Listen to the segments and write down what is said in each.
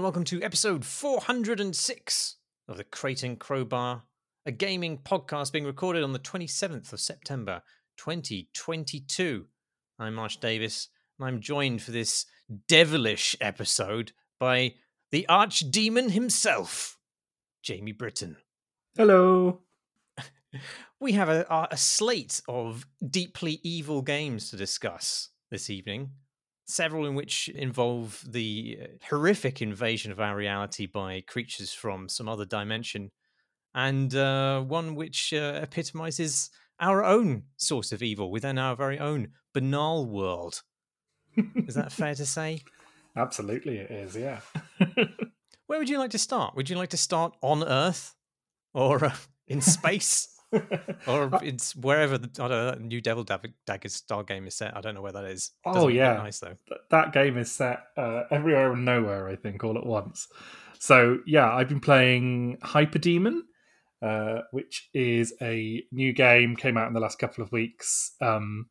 And welcome to episode 406 of the Crate and Crowbar, a gaming podcast being recorded on the 27th of September 2022. I'm Marsh Davies and I'm joined for this devilish episode by the archdemon himself, Jamie Britton. Hello. We have a, a slate of deeply evil games to discuss this evening several in which involve the uh, horrific invasion of our reality by creatures from some other dimension, and uh, one which uh, epitomizes our own source of evil within our very own banal world. Is that fair to say? Absolutely, it is. Yeah. Where would you like to start? Would you like to start on Earth or uh, in space? or it's wherever the I don't know, new Devil Daggers style game is set. I don't know where that is. oh yeah, nice though. that game is set uh, everywhere and nowhere. I think all at once. So yeah, I've been playing Hyper Demon, uh, which is a new game came out in the last couple of weeks um,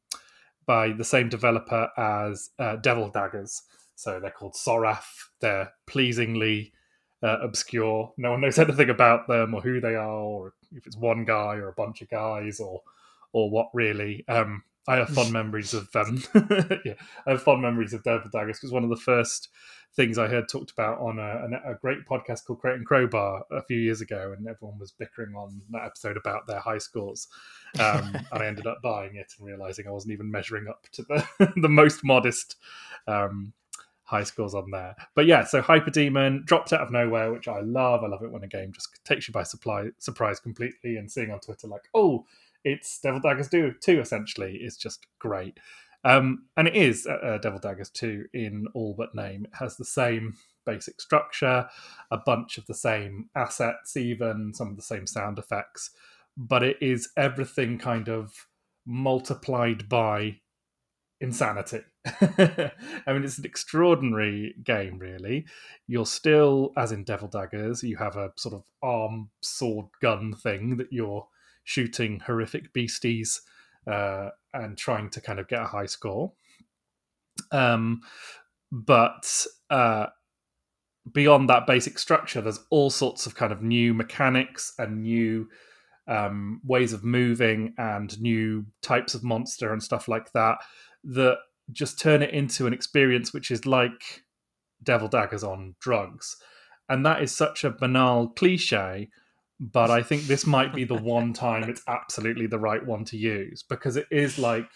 by the same developer as uh, Devil Daggers. So they're called Sorath. They're pleasingly uh, obscure. No one knows anything about them or who they are, or if it's one guy or a bunch of guys, or or what really. Um, I have fond memories of um, yeah, I have fond memories of Devil Daggers because one of the first things I heard talked about on a, a, great podcast called Crate and Crowbar a few years ago, and everyone was bickering on that episode about their high scores. Um, and I ended up buying it and realizing I wasn't even measuring up to the the most modest um, high scores on there. But yeah, so Hyper Demon dropped out of nowhere, which I love. I love it when a game just takes you by supply, surprise completely, and seeing on Twitter like, oh, it's Devil Daggers 2, essentially, is just great. Um, and it is uh, uh Devil Daggers 2 in all but name. It has the same basic structure, a bunch of the same assets, even some of the same sound effects, but it is everything kind of multiplied by insanity. I mean, it's an extraordinary game, really. You're still, as in Devil Daggers, you have a sort of arm sword gun thing that you're shooting horrific beasties uh, and trying to kind of get a high score. Um, but uh, beyond that basic structure, there's all sorts of kind of new mechanics and new um, ways of moving and new types of monster and stuff like that that just turn it into an experience which is like Devil Daggers on drugs. And that is such a banal cliche, but I think this might be the one time it's absolutely the right one to use because it is like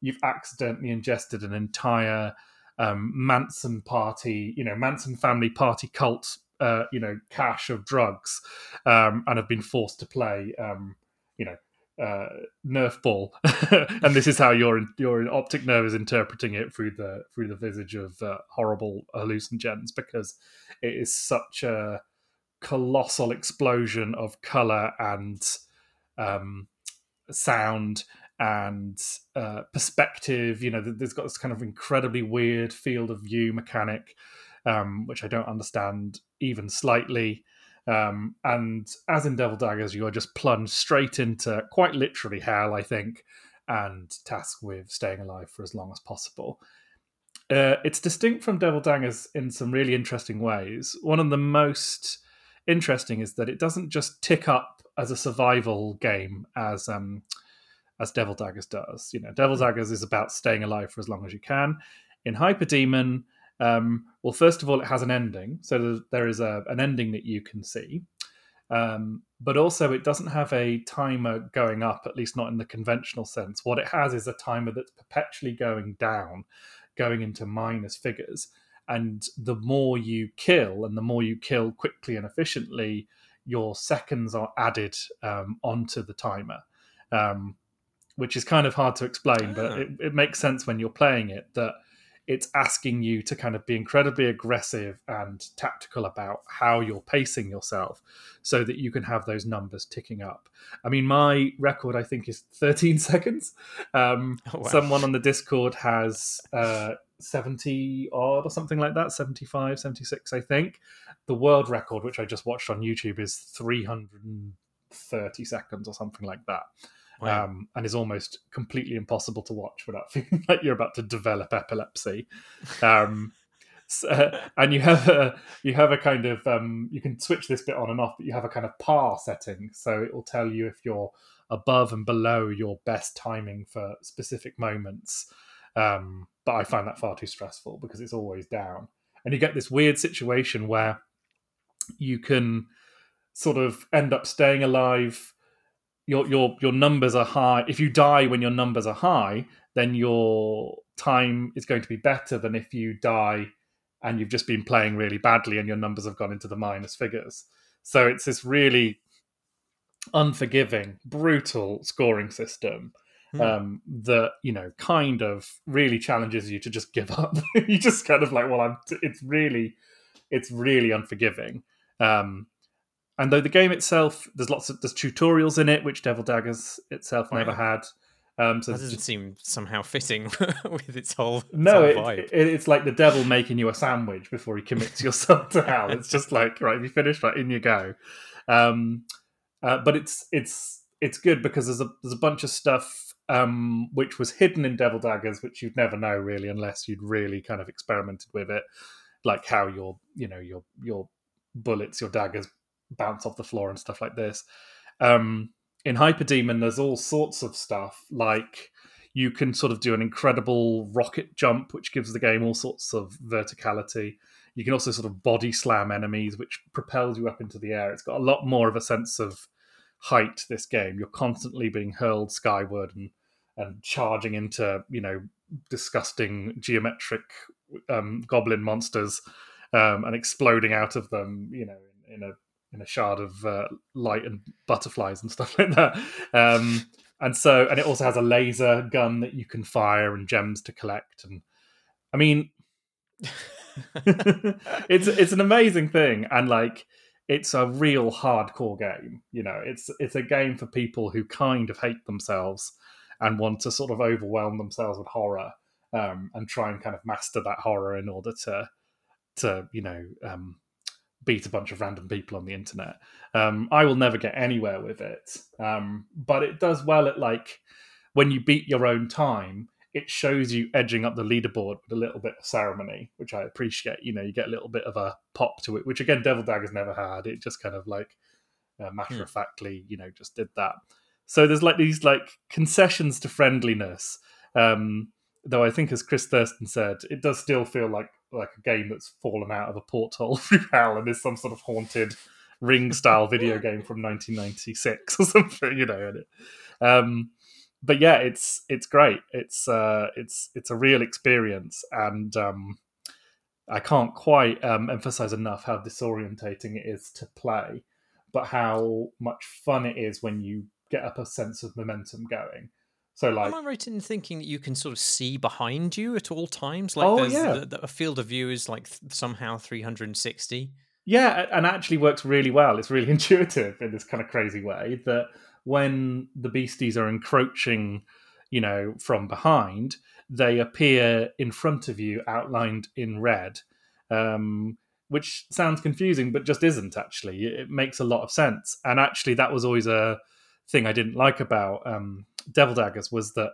you've accidentally ingested an entire um, Manson party, you know, Manson family party cult, uh, you know, cache of drugs, um, and have been forced to play, um, you know, uh, Nerf ball, and this is how your your optic nerve is interpreting it through the through the visage of uh, horrible hallucinogens because it is such a colossal explosion of color and um, sound and uh, perspective. You know, there's got this kind of incredibly weird field of view mechanic, um, which I don't understand even slightly. Um, and as in Devil Daggers, you are just plunged straight into quite literally hell, I think, and tasked with staying alive for as long as possible. Uh, it's distinct from Devil Daggers in some really interesting ways. One of the most interesting is that it doesn't just tick up as a survival game as um, as Devil Daggers does. You know, Devil Daggers is about staying alive for as long as you can. In Hyper Demon, um, well, first of all, it has an ending, so there is a, an ending that you can see. Um, but also, it doesn't have a timer going up, at least not in the conventional sense. What it has is a timer that's perpetually going down, going into minus figures. And the more you kill, and the more you kill quickly and efficiently, your seconds are added um, onto the timer, um, which is kind of hard to explain, but ah. it, it makes sense when you're playing it that it's asking you to kind of be incredibly aggressive and tactical about how you're pacing yourself so that you can have those numbers ticking up. I mean, my record, I think, is 13 seconds. Um, oh, wow. Someone on the Discord has uh, 70 odd or something like that 75, 76, I think. The world record, which I just watched on YouTube, is 330 seconds or something like that wow. um, and is almost completely impossible to watch without feeling like you're about to develop epilepsy. Um, so, and you have a you have a kind of um, you can switch this bit on and off, but you have a kind of par setting, so it will tell you if you're above and below your best timing for specific moments. Um, but I find that far too stressful because it's always down, and you get this weird situation where you can sort of end up staying alive. Your your your numbers are high. If you die when your numbers are high, then your time is going to be better than if you die and you've just been playing really badly and your numbers have gone into the minus figures. So it's this really unforgiving, brutal scoring system hmm. um, that you know kind of really challenges you to just give up. you just kind of like, well, I'm. T- it's really, it's really unforgiving. Um, and though the game itself, there's lots of there's tutorials in it, which Devil Daggers itself never had. Um, so that doesn't just, seem somehow fitting with its whole no. Its, whole it, it, it's like the devil making you a sandwich before he commits your son to hell. It's just like right, if you finish, right, in you go. Um, uh, but it's it's it's good because there's a there's a bunch of stuff um, which was hidden in Devil Daggers, which you'd never know really unless you'd really kind of experimented with it, like how your you know your your bullets, your daggers bounce off the floor and stuff like this. Um, in Hyper Demon, there's all sorts of stuff like you can sort of do an incredible rocket jump, which gives the game all sorts of verticality. You can also sort of body slam enemies, which propels you up into the air. It's got a lot more of a sense of height. This game, you're constantly being hurled skyward and and charging into you know disgusting geometric um, goblin monsters um, and exploding out of them. You know, in, in a in a shard of uh, light and butterflies and stuff like that. Um, and so, and it also has a laser gun that you can fire and gems to collect. And I mean, it's it's an amazing thing, and like it's a real hardcore game. You know, it's it's a game for people who kind of hate themselves and want to sort of overwhelm themselves with horror um, and try and kind of master that horror in order to to you know um, beat a bunch of random people on the internet. Um, I will never get anywhere with it, um, but it does well at like when you beat your own time. It shows you edging up the leaderboard with a little bit of ceremony, which I appreciate. You know, you get a little bit of a pop to it, which again, Devil Daggers never had. It just kind of like uh, matter of factly, you know, just did that. So there's like these like concessions to friendliness. Um, though I think, as Chris Thursten said, it does still feel like like a game that's fallen out of a porthole through hell and is some sort of haunted ring style video game from 1996 or something, you know. Um, but yeah, it's it's great. It's uh, it's it's a real experience, and um, I can't quite um, emphasize enough how disorientating it is to play, but how much fun it is when you get up a sense of momentum going. So, like, am I right in thinking that you can sort of see behind you at all times? Like, oh yeah, the, the, a field of view is like th- somehow 360. Yeah, and actually works really well. It's really intuitive in this kind of crazy way that when the beasties are encroaching, you know, from behind, they appear in front of you, outlined in red. Um, which sounds confusing, but just isn't actually. It makes a lot of sense. And actually, that was always a thing I didn't like about um, Devil Daggers was that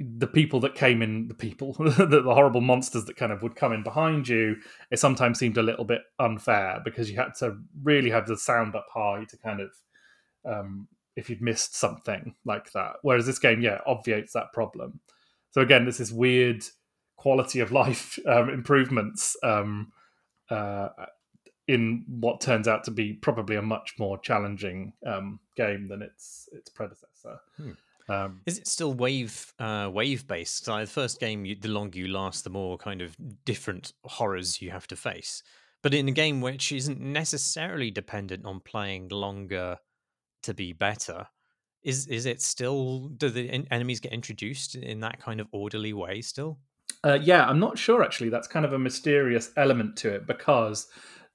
the people that came in, the people, the, the, horrible monsters that kind of would come in behind you, it sometimes seemed a little bit unfair because you had to really have the sound up high to kind of, um, if you'd missed something like that. Whereas this game, yeah, obviates that problem. So again, this is weird quality of life um, improvements um, uh, in what turns out to be probably a much more challenging um, game than its its predecessor. Hmm. Um, Is it still wave uh, wave based? So the first game, you, the longer you last, the more kind of different horrors you have to face. But in a game which isn't necessarily dependent on playing longer to be better, is is it still? Do the enemies get introduced in that kind of orderly way still? Uh, yeah, I'm not sure actually. That's kind of a mysterious element to it because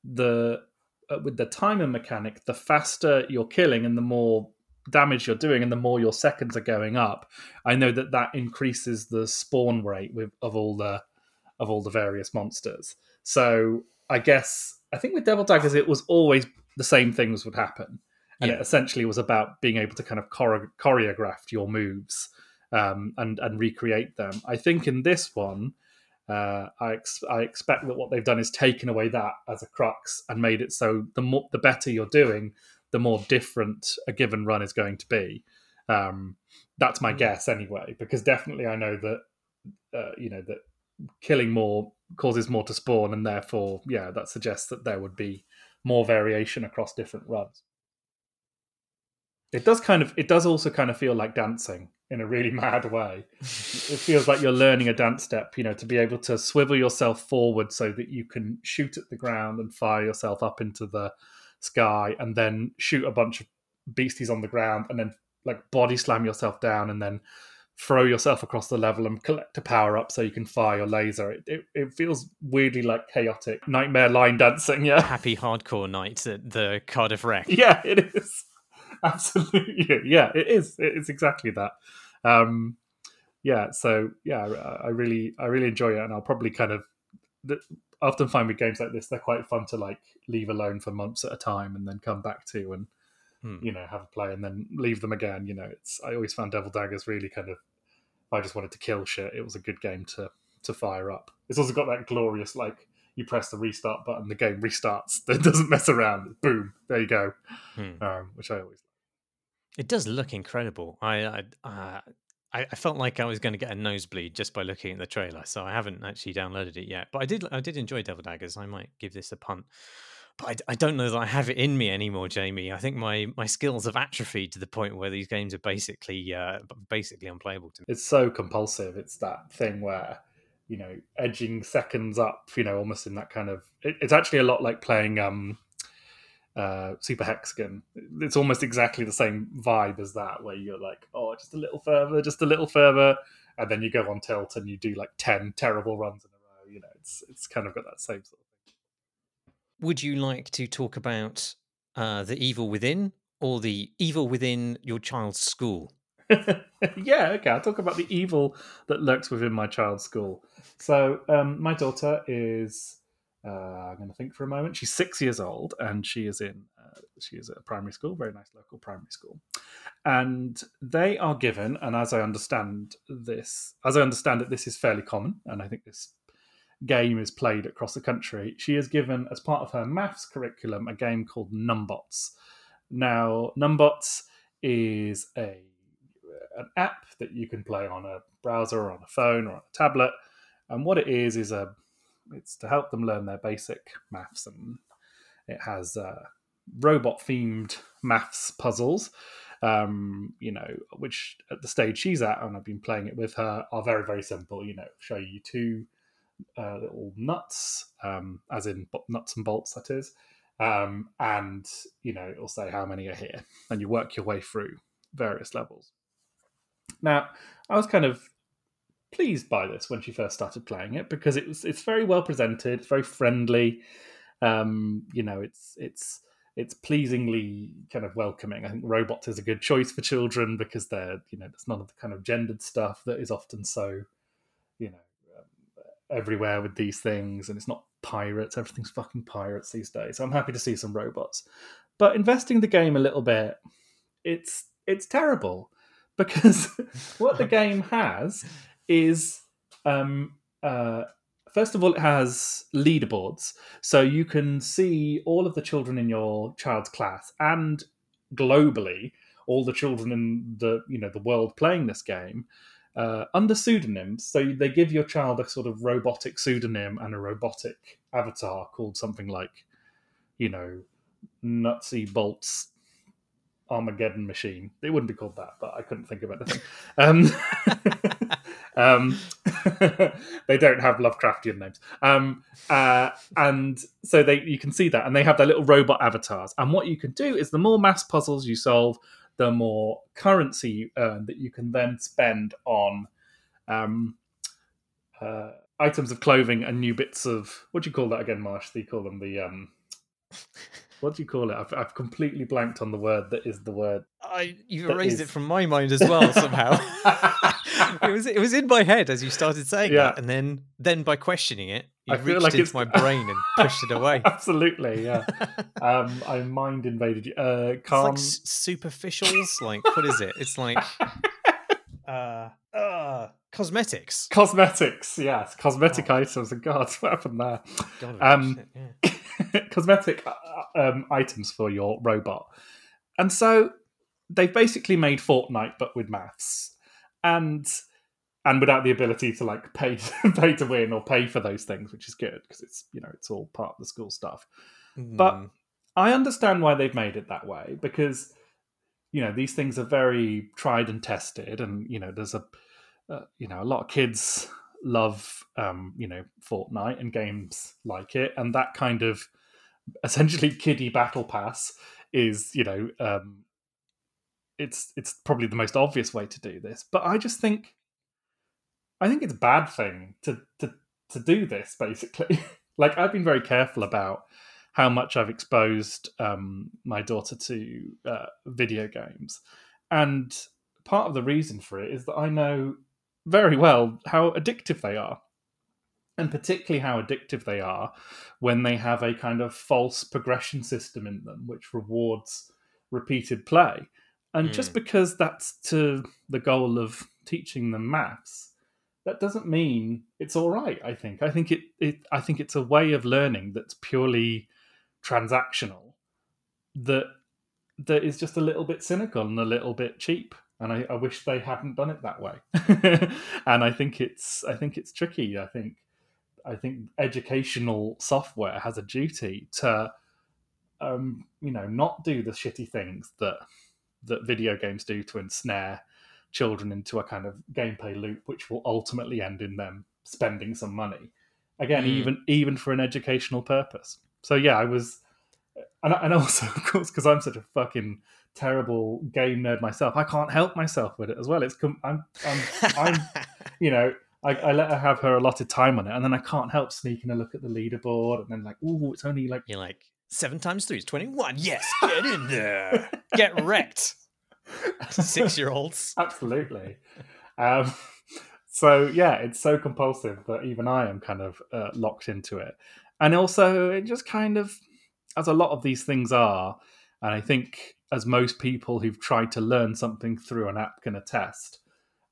the uh, with the timer mechanic, the faster you're killing and the more damage you're doing and the more your seconds are going up, I know that that increases the spawn rate with, of all the of all the various monsters. So I guess I think with Devil Daggers it was always the same things would happen, and yeah. it essentially was about being able to kind of chore- choreograph your moves um, and and recreate them. I think in this one Uh, I ex- I expect that what they've done is taken away that as a crux and made it so the more the better you're doing, the more different a given run is going to be. Um, that's my Mm. guess anyway, because definitely I know that uh, you know that killing more causes more to spawn, and therefore, yeah, that suggests that there would be more variation across different runs. It does kind of, it does also kind of feel like dancing in a really mad way. It feels like you're learning a dance step, you know, to be able to swivel yourself forward so that you can shoot at the ground and fire yourself up into the sky, and then shoot a bunch of beasties on the ground, and then like body slam yourself down, and then throw yourself across the level and collect a power up so you can fire your laser. It, it, it feels weirdly like chaotic nightmare line dancing. Yeah, Happy hardcore night at the Cardiff Rec. yeah, it is absolutely. Yeah, it is. It is exactly that. Um, yeah, so yeah, I, I really, I really enjoy it, and I'll probably kind of the, often find with games like this, they're quite fun to like leave alone for months at a time and then come back to and Hmm. you know have a play and then leave them again. You know, it's I always found Devil Daggers really kind of. If I just wanted to kill shit. It was a good game to to fire up. It's also got that glorious like you press the restart button, the game restarts. It doesn't mess around. Boom, there you go. Hmm. Um, which I always. It does look incredible. I I, uh, I felt like I was going to get a nosebleed just by looking at the trailer, so I haven't actually downloaded it yet. But I did I did enjoy Devil Daggers. I might give this a punt. But I, I don't know that I have it in me anymore, Jamie. I think my, my skills have atrophied to the point where these games are basically uh, basically unplayable to me. It's so compulsive. It's that thing where you know edging seconds up. You know, almost in that kind of. It, it's actually a lot like playing um, uh, Super Hexagon. It's almost exactly the same vibe as that, where you're like, oh, just a little further, just a little further, and then you go on tilt and you do like ten terrible runs in a row. You know, it's it's kind of got that same sort of. Thing. Would you like to talk about uh, the evil within or the evil within your child's school? yeah, okay. I'll talk about the evil that lurks within my child's school. So, um, my daughter is. Uh, I'm going to think for a moment. She's six years old, and she is in. Uh, she is at a primary school, very nice local primary school, and they are given. And as I understand this, as I understand it, this is fairly common, and I think this game is played across the country. She is given as part of her maths curriculum a game called Numbots. Now, Numbots is a an app that you can play on a browser or on a phone or on a tablet. And what it is is a it's to help them learn their basic maths, and it has uh, robot themed maths puzzles. Um, you know, which at the stage she's at, and I've been playing it with her, are very very simple. You know, show you two uh, little nuts, um, as in nuts and bolts, that is. Um, and you know, it'll say how many are here, and you work your way through various levels. Now, I was kind of pleased by this when she first started playing it because it was it's very well presented, it's very friendly. Um, you know, it's it's it's pleasingly kind of welcoming. I think robots is a good choice for children because they're you know there's none of the kind of gendered stuff that is often so you know um, everywhere with these things, and it's not pirates. Everything's fucking pirates these days. So I'm happy to see some robots, but investing the game a little bit, it's it's terrible because what the game has is um, uh, first of all it has leaderboards so you can see all of the children in your child's class and globally all the children in the you know the world playing this game uh, under pseudonyms so they give your child a sort of robotic pseudonym and a robotic avatar called something like you know nutsy bolts Armageddon machine. It wouldn't be called that, but I couldn't think of anything. Um, um, they don't have Lovecraftian names, um, uh, and so they you can see that, and they have their little robot avatars. And what you can do is, the more mass puzzles you solve, the more currency you earn that you can then spend on um, uh, items of clothing and new bits of what do you call that again, Marsh? Do you call them the um, what do you call it? I've, I've completely blanked on the word that is the word. I you've erased is- it from my mind as well somehow. it was it was in my head as you started saying Yeah. that, and then then by questioning it, you I reached like into it's- my brain and pushed it away. Absolutely, yeah. um, I mind invaded you. Uh, It's like superficials. Like what is it? It's like uh, uh Cosmetics. Cosmetics, yes, cosmetic oh. items. And God, what happened there? God, um, shit, yeah. cosmetic uh, um, items for your robot, and so they've basically made Fortnite but with maths, and and without the ability to like pay to, pay to win or pay for those things, which is good because it's you know it's all part of the school stuff. Mm. But I understand why they've made it that way because you know these things are very tried and tested, and you know there's a uh, you know a lot of kids love um, you know Fortnite and games like it, and that kind of essentially kiddie battle pass is you know um, it's it's probably the most obvious way to do this. But I just think I think it's a bad thing to to to do this basically. like I've been very careful about how much I've exposed um, my daughter to uh, video games, and part of the reason for it is that I know very well how addictive they are. And particularly how addictive they are when they have a kind of false progression system in them, which rewards repeated play. And mm. just because that's to the goal of teaching them maths, that doesn't mean it's all right. I think. I think it, it. I think it's a way of learning that's purely transactional. That that is just a little bit cynical and a little bit cheap and I, I wish they hadn't done it that way. and I think it's I think it's tricky. I think I think educational software has a duty to um, you know not do the shitty things that that video games do to ensnare children into a kind of gameplay loop, which will ultimately end in them spending some money. Again, mm. even even for an educational purpose. So yeah, I was, and, and also of course because I'm such a fucking terrible game nerd myself, I can't help myself with it as well. It's I'm I'm, I'm you know I, I, let her have her allotted time on it, and then I can't help sneaking a look at the leaderboard, and then like, oh, it's only like you're like seven times three is twenty one. Yes, get in there, get wrecked. Six year olds, absolutely. Um, so yeah, it's so compulsive that even I am kind of uh, locked into it, and also it just kind of, as a lot of these things are, and I think as most people who've tried to learn something through an app can attest,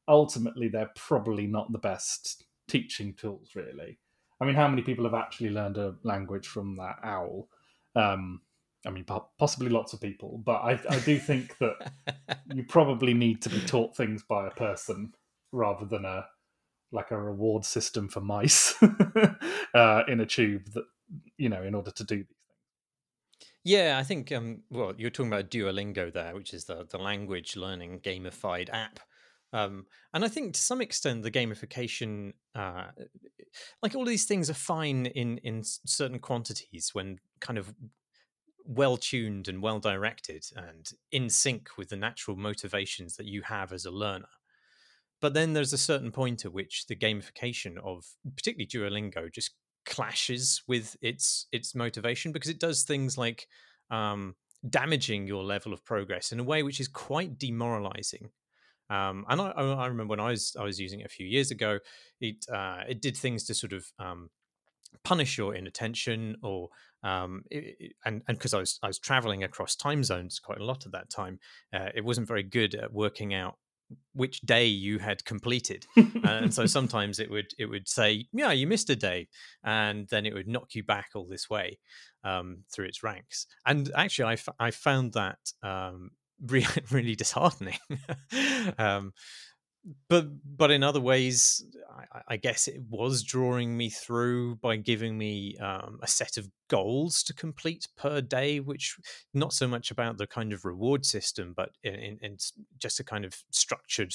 ultimately they're probably not the best teaching tools, really. I mean, how many people have actually learned a language from that owl? Um, I mean, possibly lots of people, but I, I do think that you probably need to be taught things by a person rather than a like a reward system for mice uh, in a tube that you know in order to do these things. yeah, I think um, well, you're talking about Duolingo there, which is the the language learning gamified app. Um, and I think to some extent the gamification, uh, like all these things, are fine in in certain quantities when kind of well tuned and well directed and in sync with the natural motivations that you have as a learner. But then there's a certain point at which the gamification of particularly Duolingo just clashes with its its motivation because it does things like um, damaging your level of progress in a way which is quite demoralizing. Um, and I, I, remember when I was I was using it a few years ago, it uh, it did things to sort of um, punish your inattention or um, it, and and because I was I was traveling across time zones quite a lot at that time, uh, it wasn't very good at working out which day you had completed. And so sometimes it would it would say yeah you missed a day and then it would knock you back all this way um, through its ranks. And actually I, f- I found that um, really, really disheartening. Um, but but in other ways I, I, guess it was drawing me through by giving me um, a set of goals to complete per day which not so much about the kind of reward system but in, in, in just a kind of structured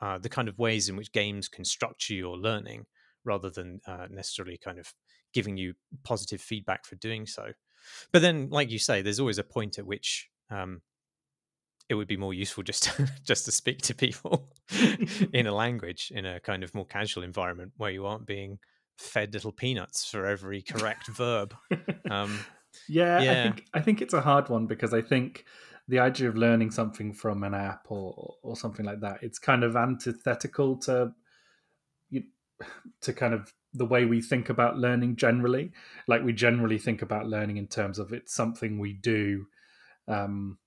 uh, the kind of ways in which games can structure your learning rather than uh, necessarily kind of giving you positive feedback for doing so. But then like you say there's always a point at which um, it would be more useful just to, just to speak to people in a language in a kind of more casual environment where you aren't being fed little peanuts for every correct verb. Um, yeah, yeah, I think I think it's a hard one because I think the idea of learning something from an app or or something like that it's kind of antithetical to you, to kind of the way we think about learning generally. Like we generally think about learning in terms of it's something we do. Um,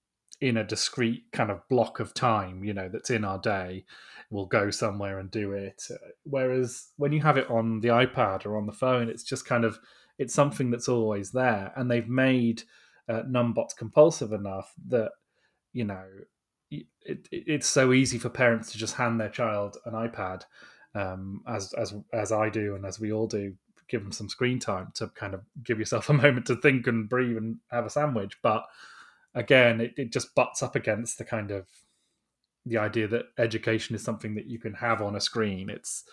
in a discrete kind of block of time, you know, that's in our day. We'll go somewhere and do it. Whereas when you have it on the iPad or on the phone, it's just kind of it's something that's always there, and they've made uh, Numbots compulsive enough that you know it, it, it's so easy for parents to just hand their child an iPad, um, as as as I do and as we all do, give them some screen time to kind of give yourself a moment to think and breathe and have a sandwich. But again, it, it just butts up against the kind of the idea that education is something that you can have on a screen. It's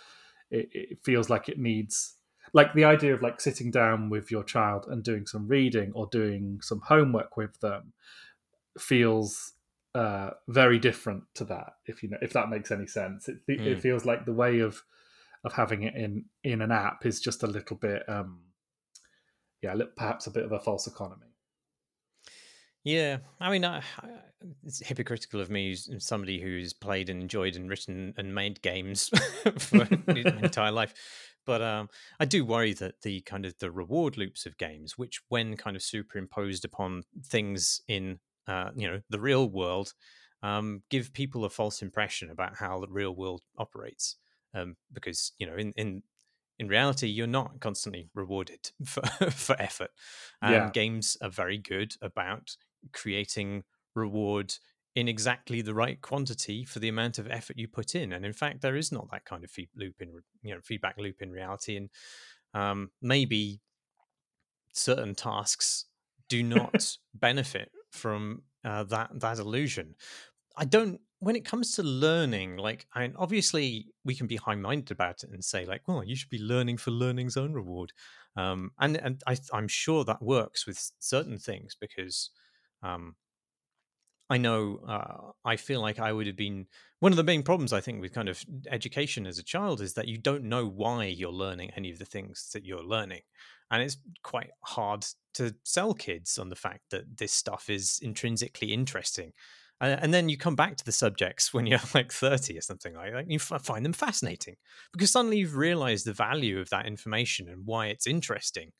it, it feels like it needs like the idea of like sitting down with your child and doing some reading or doing some homework with them feels uh, very different to that. If you know, if that makes any sense, it, mm. it feels like the way of of having it in in an app is just a little bit, um, yeah, perhaps a bit of a false economy. Yeah, I mean, I, it's hypocritical of me, somebody who's played and enjoyed and written and made games for my entire life. But um, I do worry that the kind of the reward loops of games, which when kind of superimposed upon things in uh, you know the real world, um, give people a false impression about how the real world operates. Um, because you know in in in reality you're not constantly rewarded for for effort. And yeah. games are very good about creating reward in exactly the right quantity for the amount of effort you put in. And in fact, there is not that kind of feed loop in you know feedback loop in reality. And um, maybe certain tasks do not benefit from uh, that that illusion. I don't. When it comes to learning, like, I mean, obviously we can be high minded about it and say, like, well, you should be learning for learning's own reward, um, and and I, I'm sure that works with certain things because um, I know uh, I feel like I would have been one of the main problems I think with kind of education as a child is that you don't know why you're learning any of the things that you're learning. And it's quite hard to sell kids on the fact that this stuff is intrinsically interesting. Uh, and then you come back to the subjects when you're like 30 or something like that, you f- find them fascinating because suddenly you've realized the value of that information and why it's interesting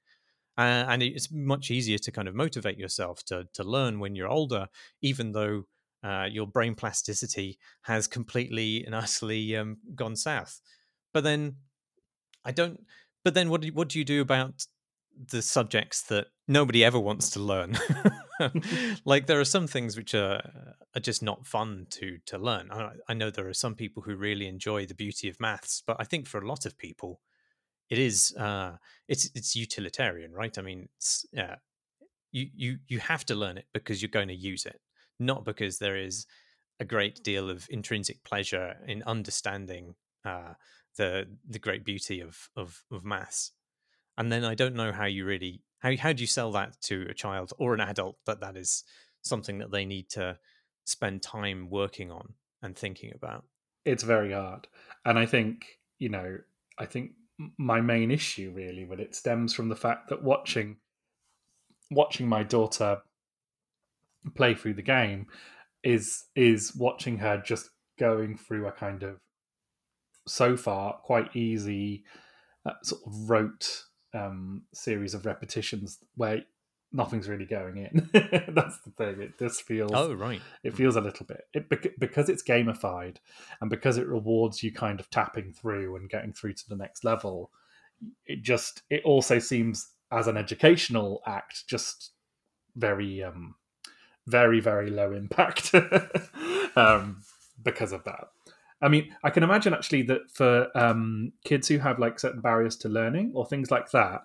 uh, and it's much easier to kind of motivate yourself to to learn when you're older, even though uh, your brain plasticity has completely and utterly um, gone south. But then I don't. But then what do what do you do about the subjects that nobody ever wants to learn? like there are some things which are are just not fun to to learn. I, I know there are some people who really enjoy the beauty of maths, but I think for a lot of people it is uh, it's it's utilitarian, right? I mean, it's, yeah, you you you have to learn it because you're going to use it, not because there is a great deal of intrinsic pleasure in understanding uh, the the great beauty of of of maths. And then I don't know how you really how how do you sell that to a child or an adult that that is something that they need to spend time working on and thinking about. It's very hard, and I think you know I think my main issue really with it stems from the fact that watching watching my daughter play through the game is is watching her just going through a kind of so far quite easy uh, sort of rote um, series of repetitions where nothing's really going in. That's the thing. It just feels. Oh right. It feels a little bit it because it's gamified, and because it rewards you kind of tapping through and getting through to the next level. It just it also seems as an educational act just very um very very low impact um because of that I mean, I can imagine actually that for um, kids who have like certain barriers to learning or things like that,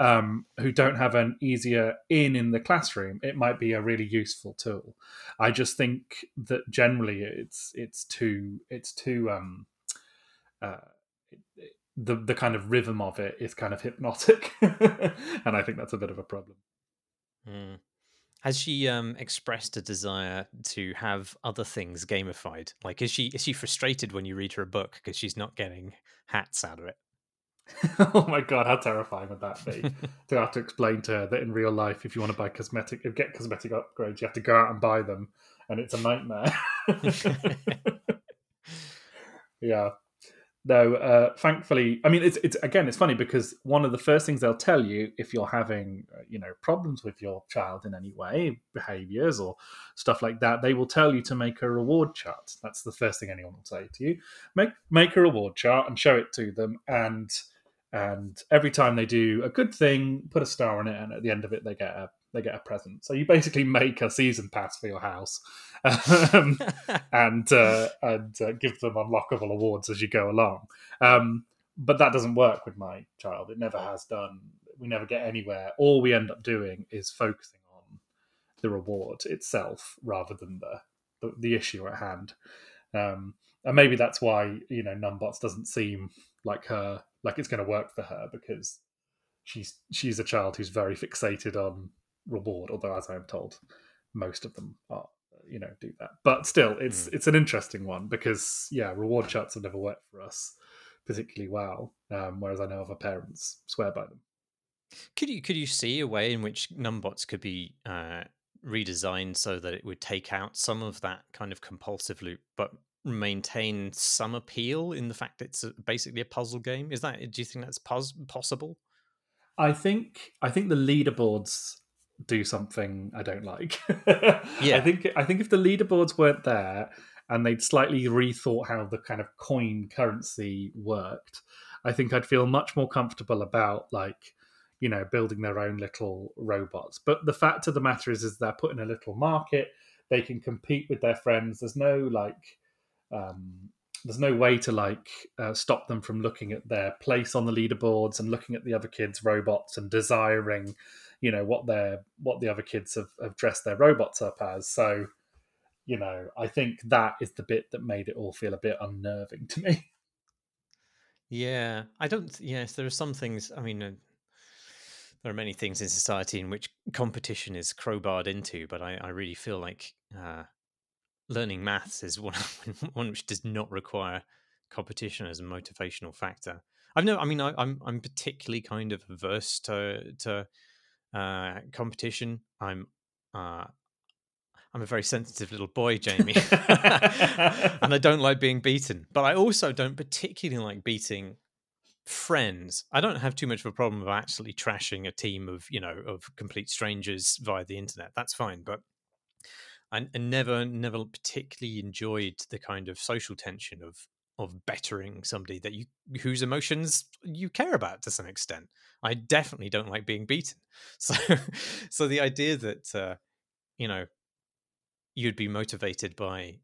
um, who don't have an easier in in the classroom, it might be a really useful tool. I just think that generally it's it's too it's too um, uh, the the kind of rhythm of it is kind of hypnotic, and I think that's a bit of a problem. Mm. Has she um, expressed a desire to have other things gamified? Like, is she is she frustrated when you read her a book because she's not getting hats out of it? oh my god, how terrifying would that be? to have to explain to her that in real life, if you want to buy cosmetic, if get cosmetic upgrades, you have to go out and buy them, and it's a nightmare. yeah, no, uh, thankfully, I mean, it's it's again, it's funny because one of the first things they'll tell you if you're having, uh, you know, problems with your child in any way, behaviors or stuff like that, they will tell you to make a reward chart. That's the first thing anyone will say to you. Make make a reward chart and show it to them, and and every time they do a good thing, put a star on it, and at the end of it, they get a they get a present. So you basically make a season pass for your house, um, and uh, and uh, give them unlockable awards as you go along. Um, but that doesn't work with my child. It never has done. We never get anywhere. All we end up doing is focusing on the reward itself rather than the the, the issue at hand. Um, and maybe that's why you know Numbots doesn't seem like her like it's going to work for her because she's she's a child who's very fixated on reward. Although, as I'm told, most of them are you know do that. But still, it's mm. it's an interesting one because yeah, reward charts have never worked for us particularly well. Um, whereas I know other parents swear by them. Could you could you see a way in which numbots could be uh, redesigned so that it would take out some of that kind of compulsive loop, but maintain some appeal in the fact it's basically a puzzle game? Is that do you think that's pos- possible? I think I think the leaderboards do something I don't like. yeah, I think I think if the leaderboards weren't there and they'd slightly rethought how the kind of coin currency worked, I think I'd feel much more comfortable about like you know building their own little robots. But the fact of the matter is, is they're put in a little market. They can compete with their friends. There's no like. Um, there's no way to like uh, stop them from looking at their place on the leaderboards and looking at the other kids' robots and desiring you know what their what the other kids have, have dressed their robots up as. So you know i think that is the bit that made it all feel a bit unnerving to me. Yeah i don't yes there are some things i mean uh, there are many things in society in which competition is crowbarred into but i, I really feel like uh, learning maths is one one which does not require competition as a motivational factor i've no i mean I, am I'm, I'm particularly kind of averse to to uh, competition. I'm uh, I'm a very sensitive little boy, Jamie, and I don't like being beaten. But I also don't particularly like beating friends. I don't have too much of a problem of actually trashing a team of you know of complete strangers via the internet. That's fine, but I, I never never particularly enjoyed the kind of social tension of of bettering somebody that you whose emotions you care about to some extent. I definitely don't like being beaten. So so the idea that uh, you know you'd be motivated by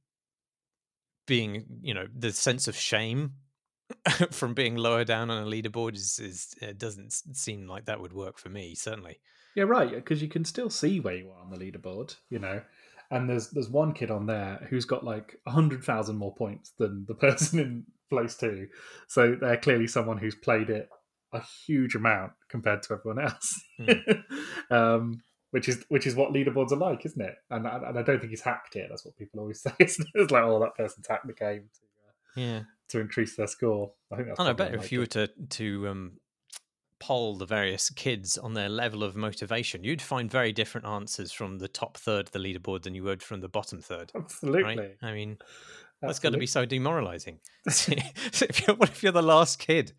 being you know the sense of shame from being lower down on a leaderboard is, is it doesn't seem like that would work for me certainly yeah right because you can still see where you are on the leaderboard you know and there's there's one kid on there who's got like a hundred thousand more points than the person in place two. So they're clearly someone who's played it a huge amount compared to everyone else. Mm. um, which is which is what leaderboards are like, isn't it? And and I don't think he's hacked it. That's what people always say. It's like, oh, that person's hacked the game to uh, yeah to increase their score. I think that's. I know. Better if you were to to um, poll the various kids on their level of motivation, you'd find very different answers from the top third of the leaderboard than you would from the bottom third. Absolutely. Right? I mean, Absolutely. that's got to be so demoralizing. if you're, what if you're the last kid?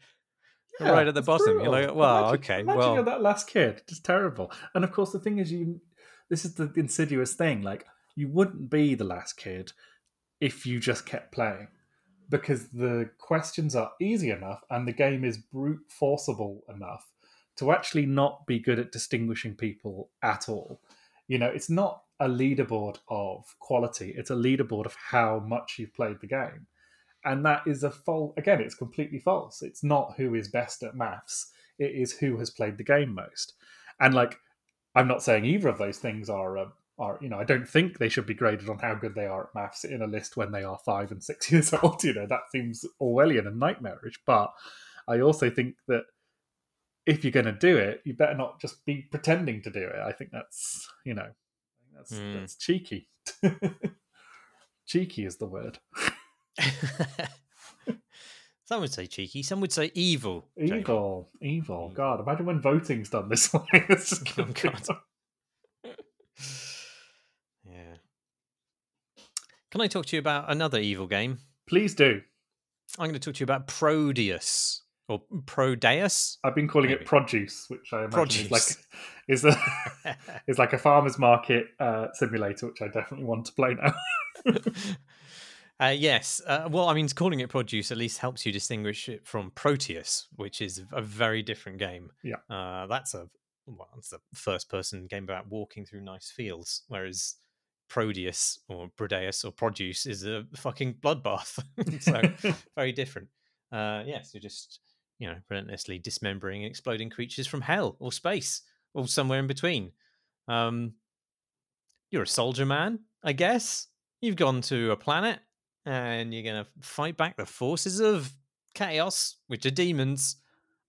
Yeah, right at the bottom, brutal. you're like, well, imagine, okay, imagine well, you're that last kid, just terrible. And of course, the thing is, you this is the insidious thing. Like, you wouldn't be the last kid if you just kept playing because the questions are easy enough and the game is brute forcible enough to actually not be good at distinguishing people at all. You know, it's not a leaderboard of quality, it's a leaderboard of how much you've played the game. And that is a false, again, it's completely false. It's not who is best at maths, it is who has played the game most. And like, I'm not saying either of those things are a, are you know I don't think they should be graded on how good they are at maths in a list when they are five and six years old. You know that seems Orwellian and nightmarish. But I also think that if you're going to do it, you better not just be pretending to do it. I think that's you know that's mm. that's cheeky. cheeky is the word. Some would say cheeky. Some would say evil. Evil, evil. God, imagine when voting's done this way. It's just oh, God. Can I talk to you about another evil game? Please do. I'm going to talk to you about Prodeus or Prodeus. I've been calling Maybe. it produce, which I imagine Produce. is like is a is like a farmer's market uh, simulator, which I definitely want to play now. Uh, yes. Uh, well, I mean, calling it produce at least helps you distinguish it from Proteus, which is a very different game. Yeah. Uh, that's a well, it's a first-person game about walking through nice fields, whereas Prodeus or Prodeus or Produce is a fucking bloodbath. so very different. Uh, yes, you're just you know relentlessly dismembering and exploding creatures from hell or space or somewhere in between. Um, you're a soldier man, I guess. You've gone to a planet and you're going to fight back the forces of chaos, which are demons.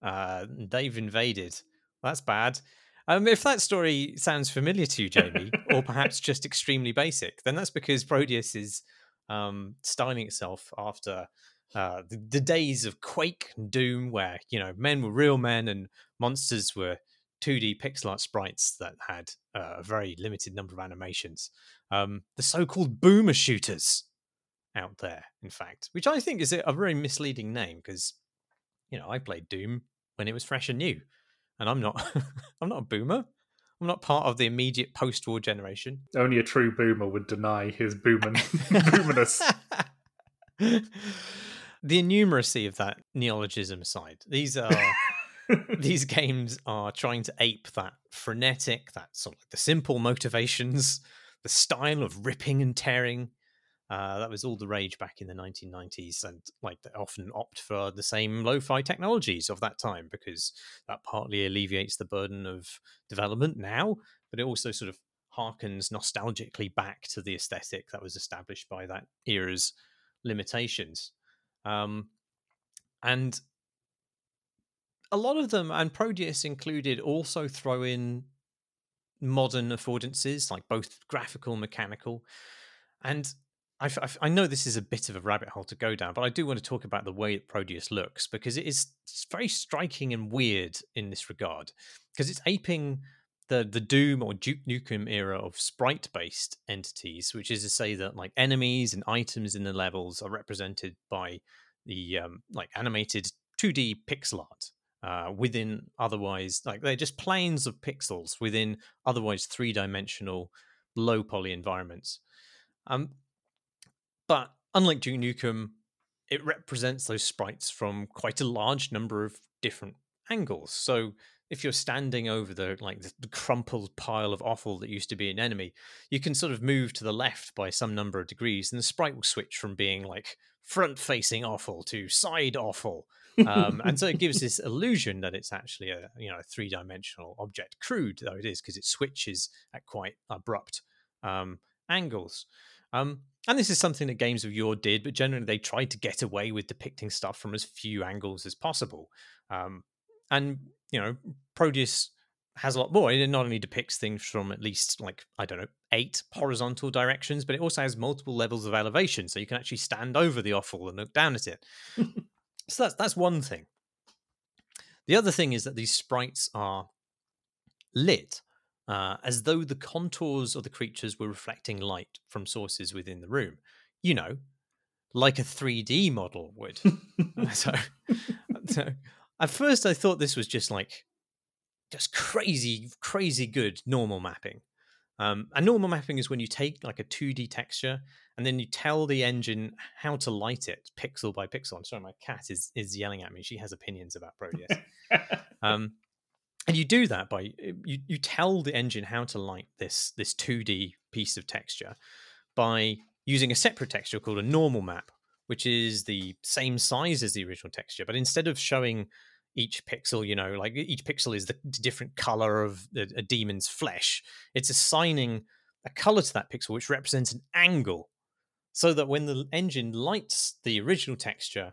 Uh, they've invaded. That's bad. Um, if that story sounds familiar to you, Jamie, or perhaps just extremely basic, then that's because Prodeus is um, styling itself after uh, the, the days of Quake and Doom, where you know men were real men and monsters were 2D pixel art sprites that had uh, a very limited number of animations. Um, the so-called boomer shooters out there, in fact, which I think is a, a very misleading name because you know I played Doom when it was fresh and new, and I'm not I'm not a boomer. I'm not part of the immediate post-war generation. Only a true boomer would deny his boomer boomerness. the innumeracy of that neologism aside, these are these games are trying to ape that frenetic, that sort of like the simple motivations, the style of ripping and tearing. Uh, that was all the rage back in the 1990s, and like they often opt for the same lo-fi technologies of that time because that partly alleviates the burden of development now, but it also sort of harkens nostalgically back to the aesthetic that was established by that era's limitations. Um, and a lot of them, and Prodeus included, also throw in modern affordances, like both graphical and mechanical. And I, I know this is a bit of a rabbit hole to go down, but I do want to talk about the way that Prodeus looks because it is very striking and weird in this regard because it's aping the the Doom or Duke Nukem era of sprite based entities, which is to say that like enemies and items in the levels are represented by the um, like animated 2D pixel art uh, within otherwise like they're just planes of pixels within otherwise three dimensional low poly environments. Um, but unlike Duke Nukem, it represents those sprites from quite a large number of different angles. So if you're standing over the like the, crumpled pile of offal that used to be an enemy, you can sort of move to the left by some number of degrees, and the sprite will switch from being like front-facing offal to side offal, um, and so it gives this illusion that it's actually a you know a three-dimensional object, crude though it is because it switches at quite abrupt um, angles. Um, and this is something that games of yore did, but generally they tried to get away with depicting stuff from as few angles as possible. Um, and you know, Prodeus has a lot more. It not only depicts things from at least like I don't know eight horizontal directions, but it also has multiple levels of elevation, so you can actually stand over the offal and look down at it. so that's that's one thing. The other thing is that these sprites are lit uh, as though the contours of the creatures were reflecting light from sources within the room. You know, like a 3D model would. so, so at first I thought this was just like just crazy, crazy good normal mapping. Um, and normal mapping is when you take like a 2D texture and then you tell the engine how to light it pixel by pixel. I'm sorry, my cat is is yelling at me. She has opinions about Prodeus. um, and you do that by eh, you, you tell the engine how to light this this 2D piece of texture by using a separate texture called a normal map, which is the same size as the original texture, but instead of showing each pixel, you know, like each pixel is the different color of a, a demon's flesh, it's assigning a color to that pixel which represents an angle, so that when the engine lights the original texture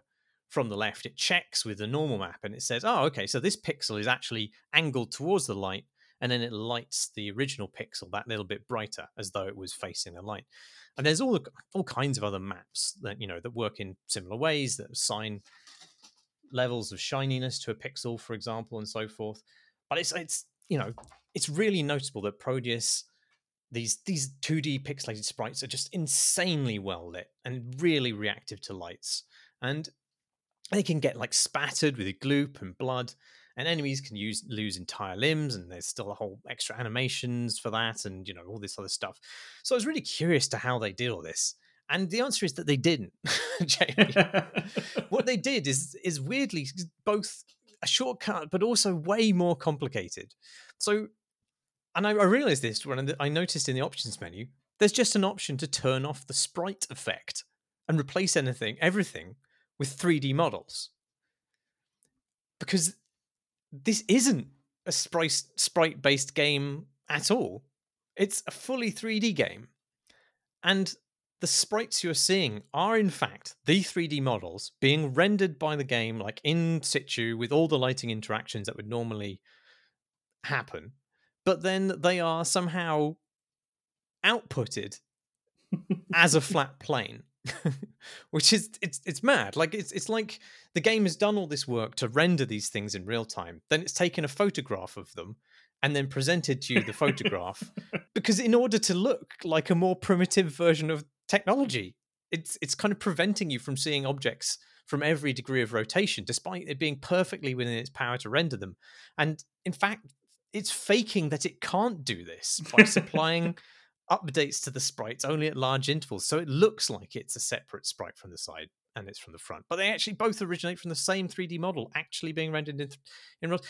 from the left, it checks with the normal map and it says, oh, okay, so this pixel is actually angled towards the light, and then it lights the original pixel that little bit brighter as though it was facing the light. And there's all the all kinds of other maps that you know that work in similar ways that assign levels of shininess to a pixel, for example, and so forth. But it's it's you know it's really noticeable that Prodeus these these 2D pixelated sprites are just insanely well lit and really reactive to lights. And they can get like spattered with gloop and blood and enemies can use lose entire limbs and there's still a whole extra animations for that and you know all this other stuff. So i was really curious to how they did all this and the answer is that they didn't jamie. What they did is is weirdly both a shortcut but also way more complicated. So and i, I realized this when i noticed in the options menu there's just an option to turn off the sprite effect and replace anything everything with 3d models because this isn't a sprite based game at all. It's a fully 3D game. And the sprites you're seeing are in fact the 3D models being rendered by the game like in situ with all the lighting interactions that would normally happen. But then they are somehow outputted as a flat plane. which is it's it's mad. Like it's it's like the game has done all this work to render these things in real time. Then it's taken a photograph of them and then presented to you the photograph because in order to look like a more primitive version of technology, it's it's kind of preventing you from seeing objects from every degree of rotation, despite it being perfectly within its power to render them. And in fact, it's faking that it can't do this by supplying updates to the sprites only at large intervals. So it looks like it's a separate sprite from the side and it's from the front. But they actually both originate from the same 3D model, actually being rendered in, in real.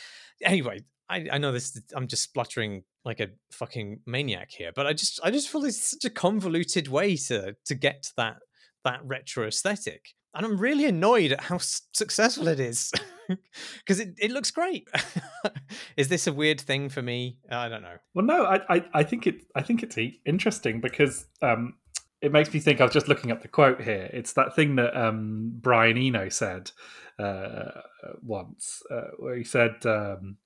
Anyway, I, I know this. I'm just spluttering like a fucking maniac here, but I just I just feel it's such a convoluted way to to get to that that retro aesthetic and I'm really annoyed at how successful it is because it, it looks great. is this a weird thing for me? I don't know. Well, no, I, I, I think it I think it's interesting because um, it makes me think. I was just looking up the quote here. It's that thing that um, Brian Eno said uh, once, uh, where he said. Um,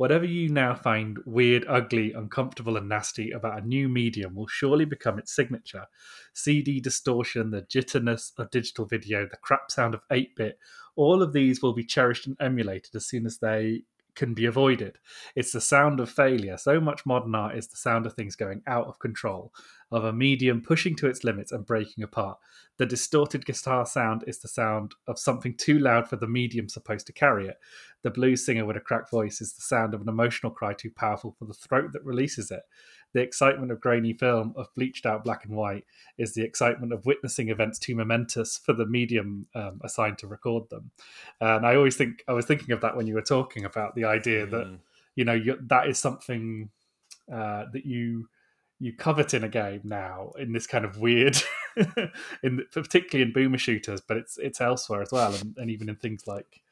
Whatever you now find weird, ugly, uncomfortable, and nasty about a new medium will surely become its signature. CD distortion, the jitterness of digital video, the crap sound of 8 bit, all of these will be cherished and emulated as soon as they can be avoided. It's the sound of failure. So much modern art is the sound of things going out of control, of a medium pushing to its limits and breaking apart. The distorted guitar sound is the sound of something too loud for the medium supposed to carry it. The blues singer with a cracked voice is the sound of an emotional cry too powerful for the throat that releases it. The excitement of grainy film, of bleached out black and white, is the excitement of witnessing events too momentous for the medium um, assigned to record them. And I always think I was thinking of that when you were talking about the idea mm. that you know you, that is something uh, that you you covet in a game now in this kind of weird in particularly in boomer shooters but it's it's elsewhere as well and, and even in things like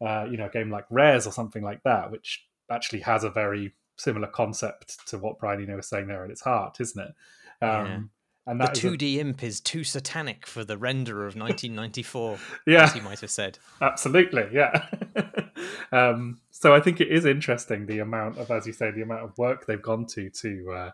uh, you know a game like rares or something like that which actually has a very similar concept to what Brian Eno was saying there at its heart, isn't it? Um, yeah. And the 2D a... imp is too satanic for the render of 1994. yeah, as you might have said. Absolutely, yeah. um, so I think it is interesting the amount of, as you say, the amount of work they've gone to to uh,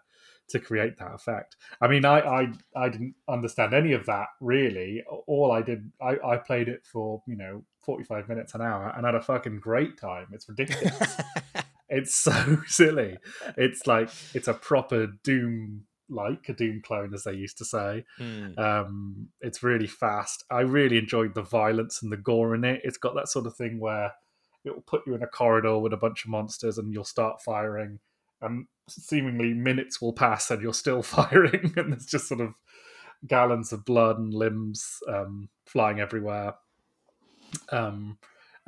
to create that effect. I mean, I, I I didn't understand any of that really. All I did, I, I played it for you know 45 minutes an hour and had a fucking great time. It's ridiculous. It's so silly. It's like it's a proper Doom like a Doom clone, as they used to say. Mm. Um, it's really fast. I really enjoyed the violence and the gore in it. It's got that sort of thing where it will put you in a corridor with a bunch of monsters and you'll start firing, and seemingly minutes will pass and you're still firing, and there's just sort of gallons of blood and limbs um, flying everywhere. Um,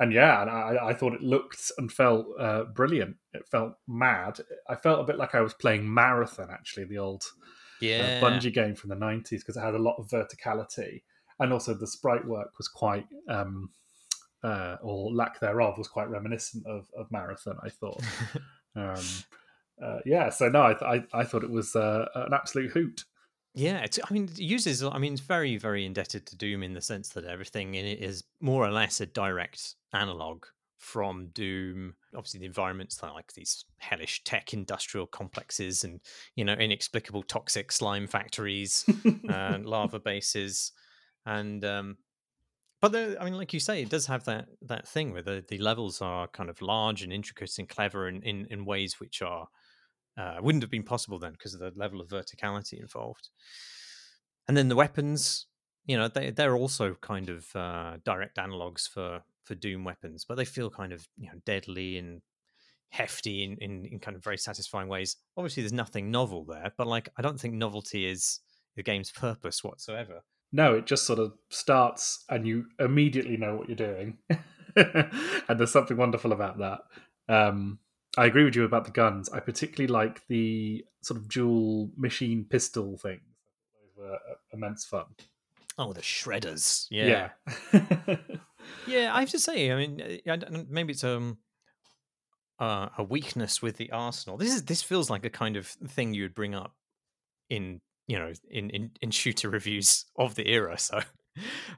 and yeah, and I, I thought it looked and felt uh, brilliant. It felt mad. I felt a bit like I was playing Marathon, actually, the old uh, yeah. uh, Bungie game from the '90s, because it had a lot of verticality, and also the sprite work was quite, um, uh, or lack thereof, was quite reminiscent of, of Marathon. I thought. um, uh, yeah, so no, I, I, I thought it was uh, an absolute hoot. Yeah, it's, I mean, it uses. I mean, it's very, very indebted to Doom in the sense that everything in it is more or less a direct analog from Doom. Obviously, the environments are like these hellish tech industrial complexes, and you know, inexplicable toxic slime factories and lava bases, and um, but the, I mean, like you say, it does have that that thing where the, the levels are kind of large and intricate and clever in in, in ways which are uh, wouldn't have been possible then because of the level of verticality involved. And then the weapons you know they they're also kind of uh, direct analogs for for Doom weapons, but they feel kind of you know deadly and hefty in, in, in kind of very satisfying ways. Obviously, there's nothing novel there, but like I don't think novelty is the game's purpose whatsoever. No, it just sort of starts and you immediately know what you're doing. and there's something wonderful about that. Um, I agree with you about the guns. I particularly like the sort of dual machine pistol things. Those were immense fun. Oh, the shredders! Yeah, Yeah. yeah. I have to say, I mean, maybe it's um uh, a weakness with the arsenal. This is this feels like a kind of thing you would bring up in you know in in, in shooter reviews of the era. So.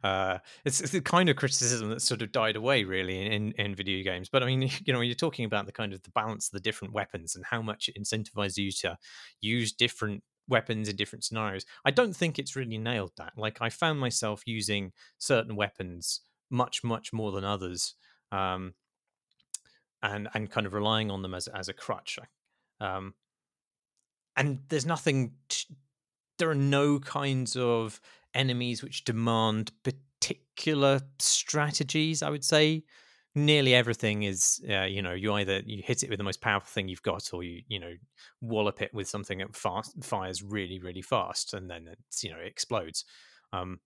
Uh, it's, it's the kind of criticism that sort of died away really in, in video games. But I mean, you know, when you're talking about the kind of the balance of the different weapons and how much it incentivizes you to use different weapons in different scenarios, I don't think it's really nailed that. Like I found myself using certain weapons much, much more than others. Um, and and kind of relying on them as as a crutch. Um, and there's nothing. T- there are no kinds of enemies which demand particular strategies. I would say nearly everything is, uh, you know, you either you hit it with the most powerful thing you've got, or you you know wallop it with something that fast fires really really fast, and then it's you know it explodes. Um,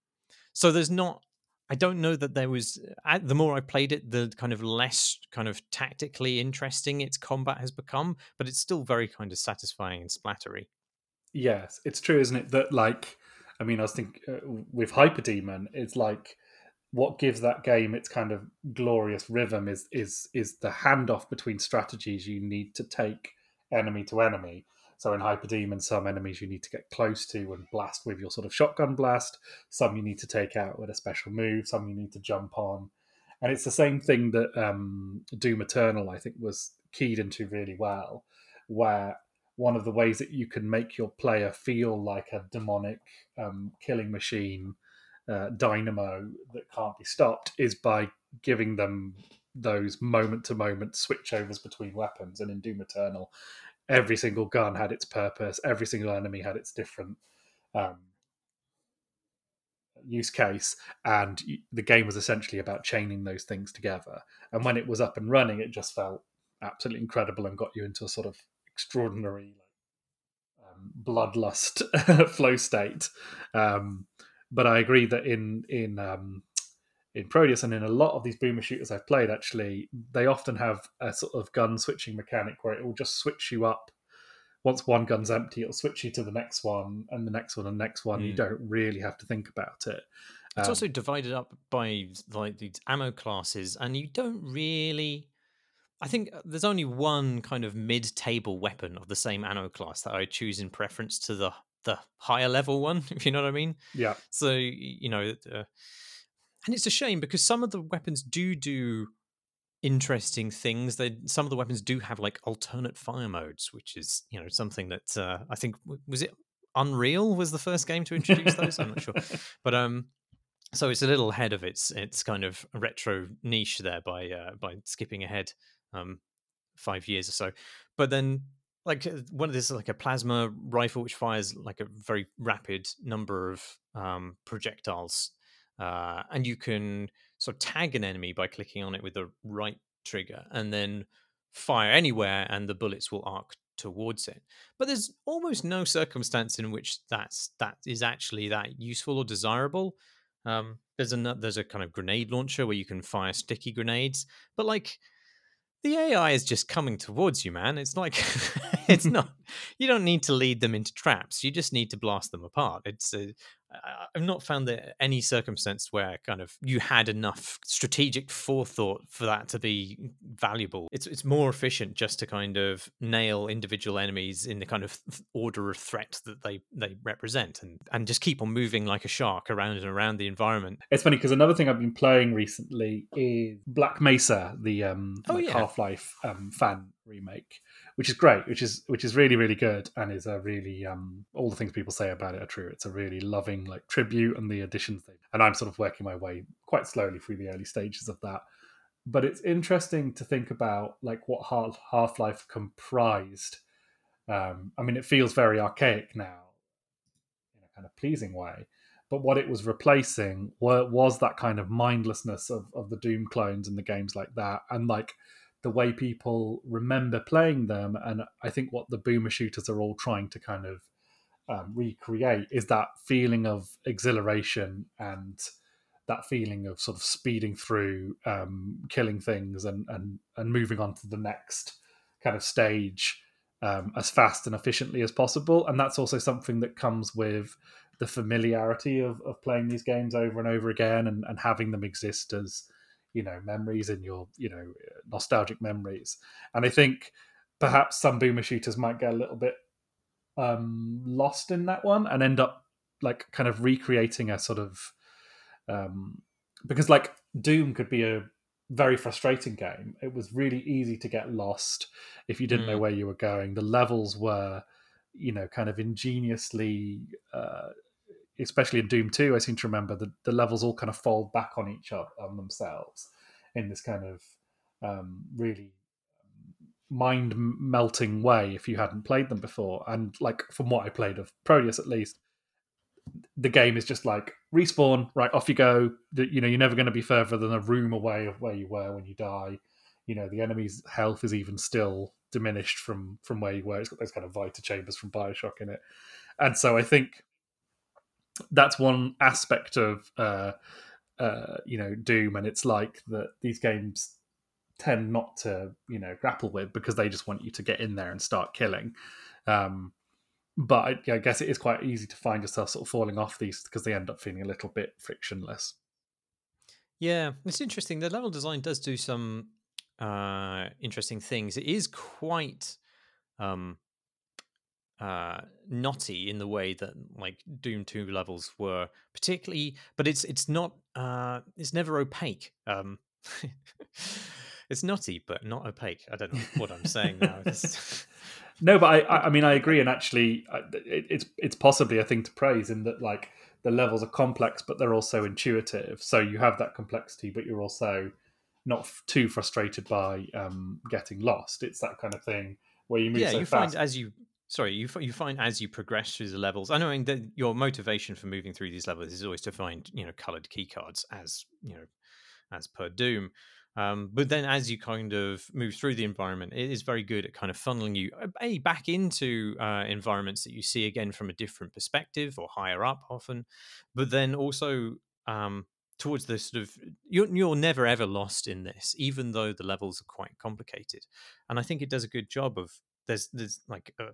so there's not I don't know that there was. uh, The more I played it, the kind of less kind of tactically interesting its combat has become, but it's still very kind of satisfying and splattery. yes, it's true, isn't it? That like, I mean, I was thinking uh, with Hyper Demon, it's like what gives that game its kind of glorious rhythm is is is the handoff between strategies you need to take enemy to enemy. So in Hyper Demon, some enemies you need to get close to and blast with your sort of shotgun blast. Some you need to take out with a special move. Some you need to jump on. And it's the same thing that um, Doom Eternal, I think, was keyed into really well, where one of the ways that you can make your player feel like a demonic um, killing machine uh, dynamo that can't be stopped is by giving them those moment to moment switchovers between weapons. And in Doom Eternal, every single gun had its purpose, every single enemy had its different um, use case, and the game was essentially about chaining those things together. And when it was up and running, it just felt absolutely incredible and got you into a sort of extraordinary like, um, bloodlust flow state. Um, but I agree that in in um, in Prodeus and in a lot of these boomer shooters I've played, actually, they often have a sort of gun switching mechanic where it will just switch you up. Once one gun's empty, it'll switch you to the next one and the next one and the next one. You Mm. don't really have to think about it. It's Um, also divided up by like these ammo classes, and you don't really. I think uh, there's only one kind of mid-table weapon of the same ammo class that I choose in preference to the the higher level one, if you know what I mean. yeah, So you know, uh, and it's a shame because some of the weapons do do interesting things. They some of the weapons do have like alternate fire modes, which is you know something that uh, I think was it Unreal was the first game to introduce those. I'm not sure, but um, so it's a little ahead of its its kind of retro niche there by uh, by skipping ahead um five years or so. But then like uh, one of this is like a plasma rifle which fires like a very rapid number of um, projectiles, uh, and you can sort of tag an enemy by clicking on it with the right trigger, and then fire anywhere, and the bullets will arc towards it. But there's almost no circumstance in which that's that is actually that useful or desirable. Um, there's a there's a kind of grenade launcher where you can fire sticky grenades, but like the AI is just coming towards you, man. It's like it's not. You don't need to lead them into traps. You just need to blast them apart. It's. Uh, I- I've not found that any circumstance where kind of you had enough strategic forethought for that to be valuable. It's it's more efficient just to kind of nail individual enemies in the kind of order of threat that they they represent, and and just keep on moving like a shark around and around the environment. it's funny because another thing I've been playing recently is Black Mesa, the um, Oh, like yeah. Half Life um, fan remake, which is great, which is which is really really good, and is a really um, all the things people say about it are true. It's a really loving like tribute and the additions they and I'm sort of working my way quite slowly through the early stages of that. But it's interesting to think about like what Half Life comprised. Um, I mean, it feels very archaic now in a kind of pleasing way, but what it was replacing were, was that kind of mindlessness of, of the Doom clones and the games like that, and like the way people remember playing them. And I think what the boomer shooters are all trying to kind of um, recreate is that feeling of exhilaration and that feeling of sort of speeding through, um, killing things, and and and moving on to the next kind of stage um, as fast and efficiently as possible. And that's also something that comes with the familiarity of, of playing these games over and over again and, and having them exist as you know memories in your you know nostalgic memories. And I think perhaps some boomer shooters might get a little bit um, lost in that one and end up like kind of recreating a sort of um, because like Doom could be a very frustrating game. It was really easy to get lost if you didn't mm. know where you were going. The levels were, you know, kind of ingeniously, uh, especially in Doom 2, I seem to remember that the levels all kind of fold back on each other, on themselves in this kind of um, really mind melting way if you hadn't played them before. And like from what I played of Prodeus at least, the game is just like respawn, right off you go. You know, you're never going to be further than a room away of where you were when you die. You know, the enemy's health is even still diminished from from where you were. It's got those kind of vita chambers from Bioshock in it, and so I think that's one aspect of uh, uh, you know Doom, and it's like that these games tend not to you know grapple with because they just want you to get in there and start killing. Um, but I, I, guess it is quite easy to find yourself sort of falling off these because they end up feeling a little bit frictionless. Yeah, it's interesting. The level design does do some uh, interesting things. It is quite um, uh, knotty in the way that like Doom Two levels were, particularly. But it's it's not uh, it's never opaque. Um, it's knotty, but not opaque. I don't know what I'm saying now. No, but I, I mean, I agree, and actually, it's it's possibly a thing to praise in that like the levels are complex, but they're also intuitive. So you have that complexity, but you're also not too frustrated by um, getting lost. It's that kind of thing where you move. Yeah, so you fast. find as you sorry you you find as you progress through the levels. I know that your motivation for moving through these levels is always to find you know colored key cards as you know as per Doom. Um, but then as you kind of move through the environment, it is very good at kind of funneling you uh, a back into uh, environments that you see again from a different perspective or higher up often, but then also um, towards the sort of you're, you're never ever lost in this, even though the levels are quite complicated. And I think it does a good job of there's there's like uh,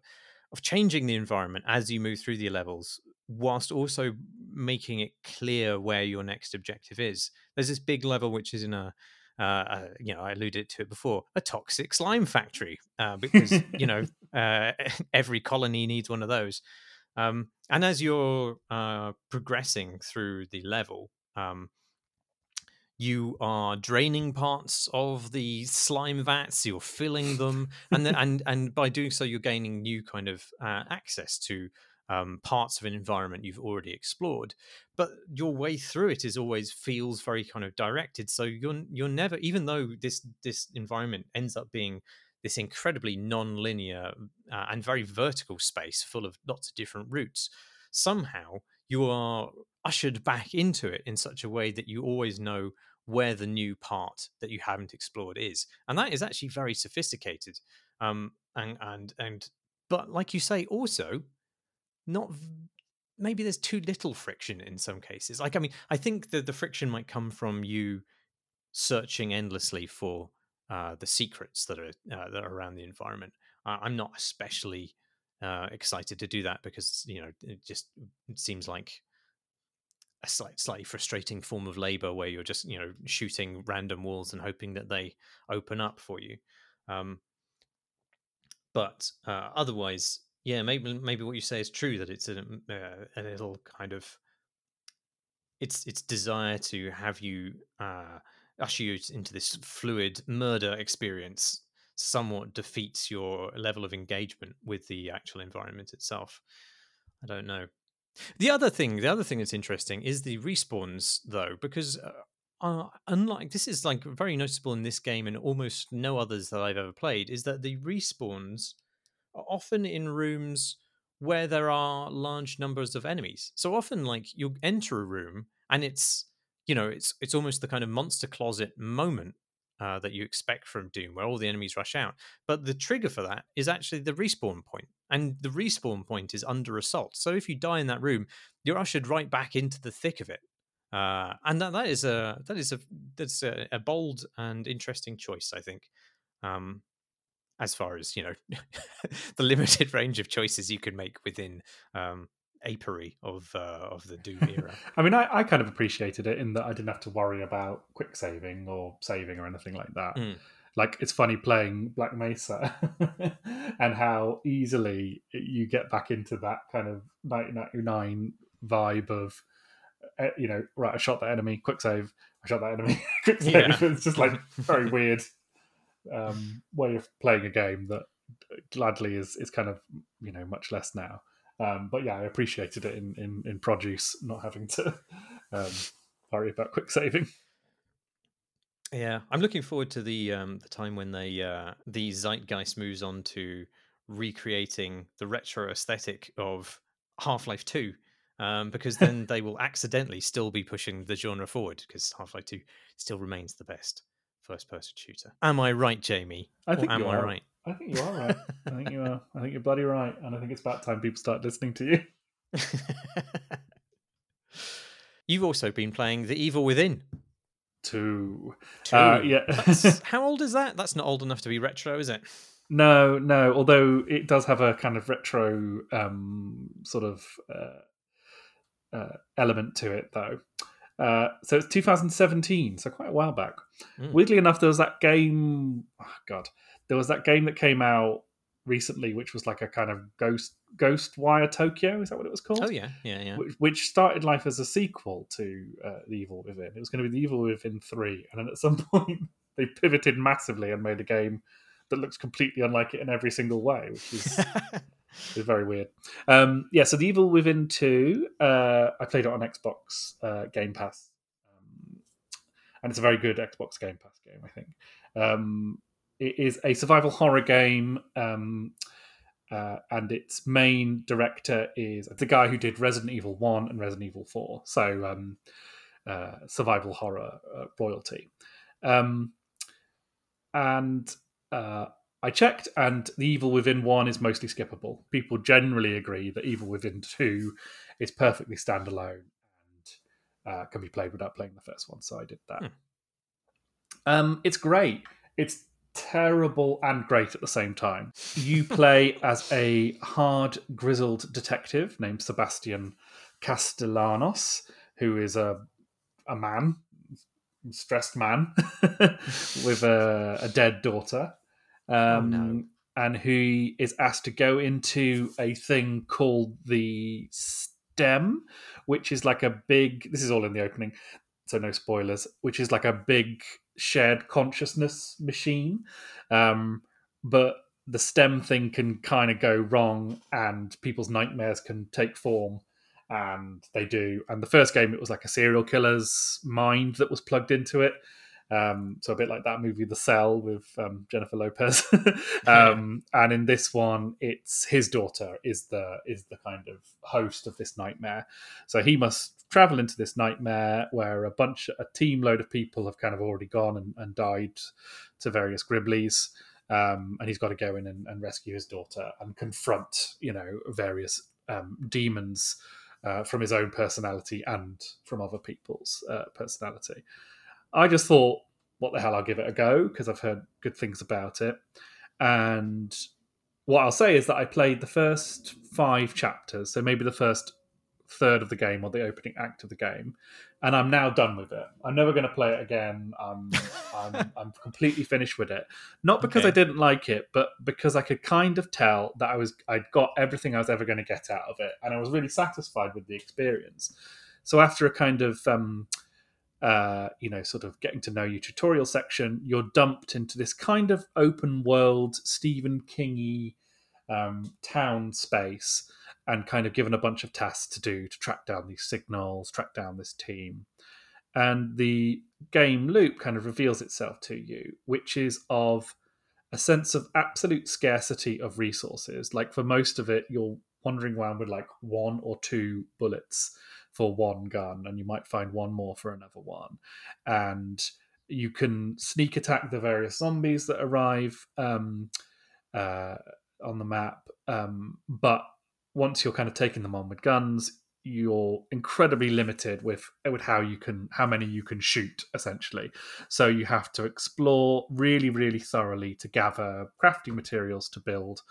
of changing the environment as you move through the levels whilst also making it clear where your next objective is. There's this big level which is in a uh, uh, you know, I alluded to it before, a toxic slime factory, uh, because you know uh, every colony needs one of those. Um, and as you're uh, progressing through the level, um, you are draining parts of the slime vats. You're filling them, and then, and and by doing so, you're gaining new kind of uh, access to um, parts of an environment you've already explored but your way through it is always feels very kind of directed so you're you're never even though this this environment ends up being this incredibly non-linear uh, and very vertical space full of lots of different routes somehow you are ushered back into it in such a way that you always know where the new part that you haven't explored is and that is actually very sophisticated um and and and but like you say also not maybe there's too little friction in some cases. Like I mean, I think that the friction might come from you searching endlessly for uh, the secrets that are uh, that are around the environment. I'm not especially uh, excited to do that because you know it just seems like a slight, slightly frustrating form of labor where you're just you know shooting random walls and hoping that they open up for you. Um, but uh, otherwise, yeah, maybe maybe what you say is true that it's a, uh, a little kind of its its desire to have you uh, usher you into this fluid murder experience somewhat defeats your level of engagement with the actual environment itself. I don't know. The other thing, the other thing that's interesting is the respawns, though, because uh, uh, unlike this is like very noticeable in this game and almost no others that I've ever played, is that the respawns are often in rooms where there are large numbers of enemies. So often, like you'll enter a room and it's you know it's it's almost the kind of monster closet moment uh, that you expect from Doom, where all the enemies rush out. But the trigger for that is actually the respawn point, and the respawn point is under assault. So if you die in that room, you're ushered right back into the thick of it. Uh, and that, that is a that is a that's a, a bold and interesting choice, I think. Um, as far as you know, the limited range of choices you can make within um, apery of uh, of the Doom era. I mean, I, I kind of appreciated it in that I didn't have to worry about quick saving or saving or anything like that. Mm. Like it's funny playing Black Mesa and how easily you get back into that kind of 1999 vibe of, uh, you know, right, I shot that enemy, quick save, I shot that enemy, quick save. Yeah. It's just like very weird um, way of playing a game that gladly is is kind of you know much less now. Um, but yeah, I appreciated it in, in, in produce, not having to um, worry about quick saving. Yeah, I'm looking forward to the um, the time when they uh, the zeitgeist moves on to recreating the retro aesthetic of Half Life Two, um, because then they will accidentally still be pushing the genre forward because Half Life Two still remains the best first person shooter. Am I right, Jamie? I think am you I are. right? I think you are right. I think you are. I think you're bloody right, and I think it's about time people start listening to you. You've also been playing The Evil Within. Two. Two. Uh, yeah. How old is that? That's not old enough to be retro, is it? No, no. Although it does have a kind of retro um, sort of uh, uh, element to it, though. Uh, so it's 2017, so quite a while back. Mm. Weirdly enough, there was that game. Oh God, there was that game that came out recently, which was like a kind of ghost Ghost Wire Tokyo. Is that what it was called? Oh yeah, yeah, yeah. Which, which started life as a sequel to uh, The Evil Within. It was going to be The Evil Within three, and then at some point they pivoted massively and made a game that looks completely unlike it in every single way, which is is very weird. Um, yeah, so The Evil Within 2, uh, I played it on Xbox uh, Game Pass. Um, and it's a very good Xbox Game Pass game, I think. Um, it is a survival horror game, um, uh, and its main director is the guy who did Resident Evil 1 and Resident Evil 4. So, um, uh, survival horror uh, royalty. Um, and uh, I checked, and the Evil Within one is mostly skippable. People generally agree that Evil Within two is perfectly standalone and uh, can be played without playing the first one. So I did that. Hmm. Um, it's great. It's terrible and great at the same time. You play as a hard, grizzled detective named Sebastian Castellanos, who is a a man, stressed man, with a, a dead daughter um, no. and who is asked to go into a thing called the STEM, which is like a big. This is all in the opening, so no spoilers. Which is like a big shared consciousness machine, um, but the STEM thing can kind of go wrong, and people's nightmares can take form. And they do. And the first game, it was like a serial killer's mind that was plugged into it. Um, so a bit like that movie, The Cell, with um, Jennifer Lopez. um, and in this one, it's his daughter is the is the kind of host of this nightmare. So he must travel into this nightmare where a bunch, a team load of people have kind of already gone and, and died to various Griblies. Um, and he's got to go in and, and rescue his daughter and confront, you know, various um, demons uh, from his own personality and from other people's uh, personality. I just thought, what the hell, I'll give it a go because I've heard good things about it. And what I'll say is that I played the first five chapters, so maybe the first third of the game or the opening act of the game, and I'm now done with it. I'm never going to play it again. I'm, I'm, I'm completely finished with it. Not because Okay. I didn't like it, but because I could kind of tell that I was I'd got everything I was ever going to get out of it, and I was really satisfied with the experience. So after a kind of um, uh, you know, sort of getting to know you tutorial section, you're dumped into this kind of open world Stephen Kingy um, town space and kind of given a bunch of tasks to do to track down these signals, track down this team. And the game loop kind of reveals itself to you, which is of a sense of absolute scarcity of resources. Like for most of it, you'll wandering around with like one or two bullets for one gun, and you might find one more for another one. And you can sneak attack the various zombies that arrive um, uh, on the map. Um, but once you're kind of taking them on with guns, you're incredibly limited with with how you can how many you can shoot essentially so you have to explore really really thoroughly to gather crafting materials to build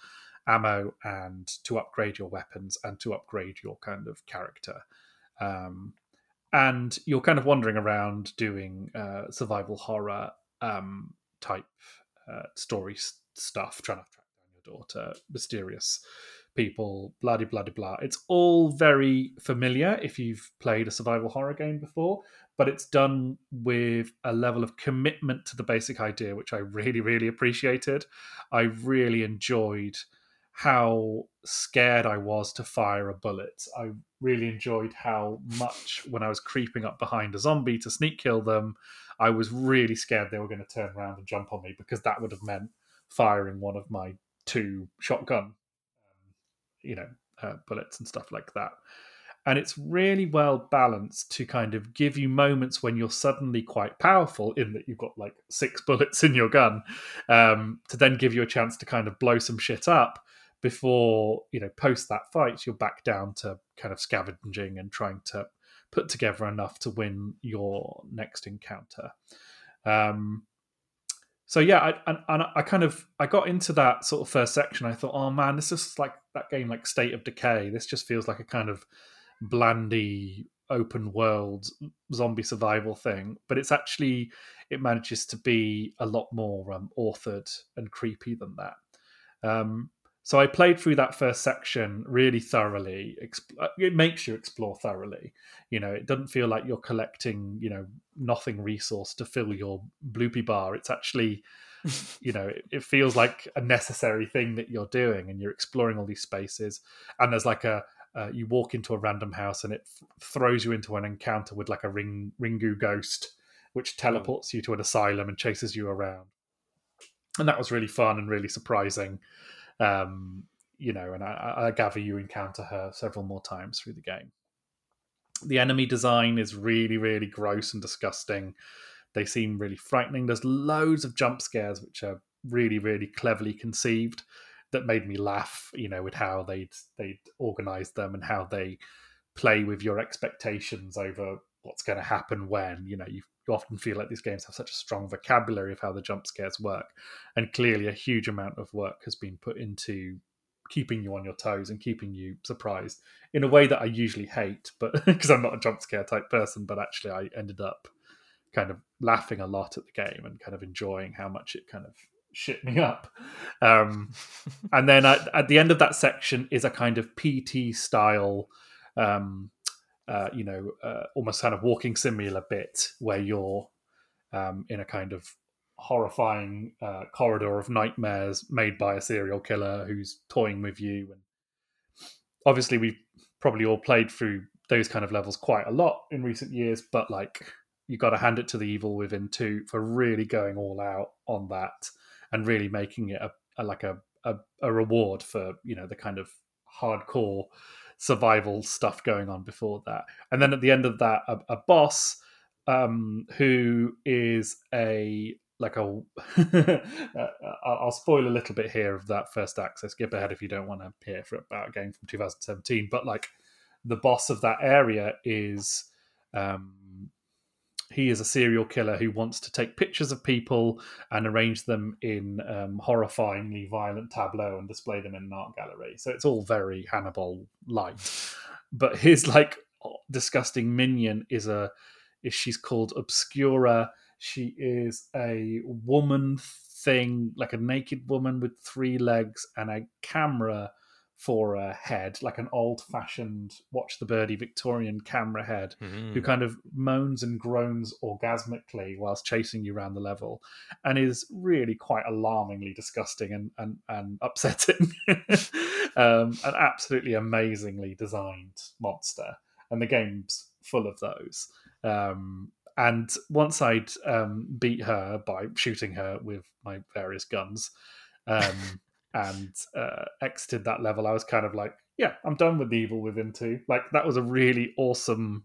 ammo and to upgrade your weapons and to upgrade your kind of character um, and you're kind of wandering around doing uh, survival horror um, type uh, story stuff trying to track down your daughter mysterious people, blah blah blah blah. It's all very familiar if you've played a survival horror game before, but it's done with a level of commitment to the basic idea, which I really, really appreciated. I really enjoyed how scared I was to fire a bullet. I really enjoyed how much when I was creeping up behind a zombie to sneak kill them, I was really scared they were going to turn around and jump on me because that would have meant firing one of my two shotgun you know uh, bullets and stuff like that and it's really well balanced to kind of give you moments when you're suddenly quite powerful in that you've got like six bullets in your gun um, to then give you a chance to kind of blow some shit up before you know post that fight you're back down to kind of scavenging and trying to put together enough to win your next encounter um, so yeah, I, and, and I kind of I got into that sort of first section. I thought, oh man, this is like that game, like State of Decay. This just feels like a kind of blandy open world zombie survival thing, but it's actually it manages to be a lot more um, authored and creepy than that. Um, so I played through that first section really thoroughly. Uh, it makes you explore thoroughly. You know, it doesn't feel like you're collecting, you know, nothing resource to fill your bloopy bar. It's actually, you know, it, feels like a necessary thing that you're doing, and you're exploring all these spaces. And there's like a, uh, you walk into a random house, and it f- throws you into an encounter with like a ring ringu ghost, which hmm. teleports you to an asylum and chases you around. And that was really fun and really surprising. Um, you know, and I, I gather you encounter her several more times through the game. The enemy design is really, really gross and disgusting. They seem really frightening. There's loads of jump scares which are really, really cleverly conceived that made me laugh. You know, with how they'd they'd organise them and how they play with your expectations over what's going to happen when. You know, you you often feel like these games have such a strong vocabulary of how the jump scares work. And clearly, a huge amount of work has been put into keeping you on your toes and keeping you surprised in a way that I usually hate, but because I'm not a jump scare type person, but actually, I ended up kind of laughing a lot at the game and kind of enjoying how much it kind of shit me up. Um, and then at, at, the end of that section is a kind of PT style um, uh, you know, uh, almost kind of walking simulator bit where you're um, in a kind of horrifying uh, corridor of nightmares made by a serial killer who's toying with you. And obviously, we've probably all played through those kind of levels quite a lot in recent years, but like you got to hand it to the Evil Within two for really going all out on that and really making it a, a like a, a, a reward for you know the kind of hardcore survival stuff going on before that. And then at the end of that, a, a boss um, who is a like a uh, I'll spoil a little bit here of that first access. Skip ahead if you don't want to hear for about a game from 2017. But like the boss of that area is um, he is a serial killer who wants to take pictures of people and arrange them in um, horrifyingly violent tableau and display them in an art gallery. So it's all very Hannibal light. But his like disgusting minion is a is she's called Obscura. She is a woman thing, like a naked woman with three legs and a camera for a head, like an old fashioned watch the birdie Victorian camera head, mm-hmm. who kind of moans and groans orgasmically whilst chasing you around the level and is really quite alarmingly disgusting and, and, and upsetting. um, an absolutely amazingly designed monster. And the game's full of those. Um, and once I'd um, beat her by shooting her with my various guns, um, and uh, exited that level, I was kind of like, yeah, I'm done with the Evil Within 2. Like, that was a really awesome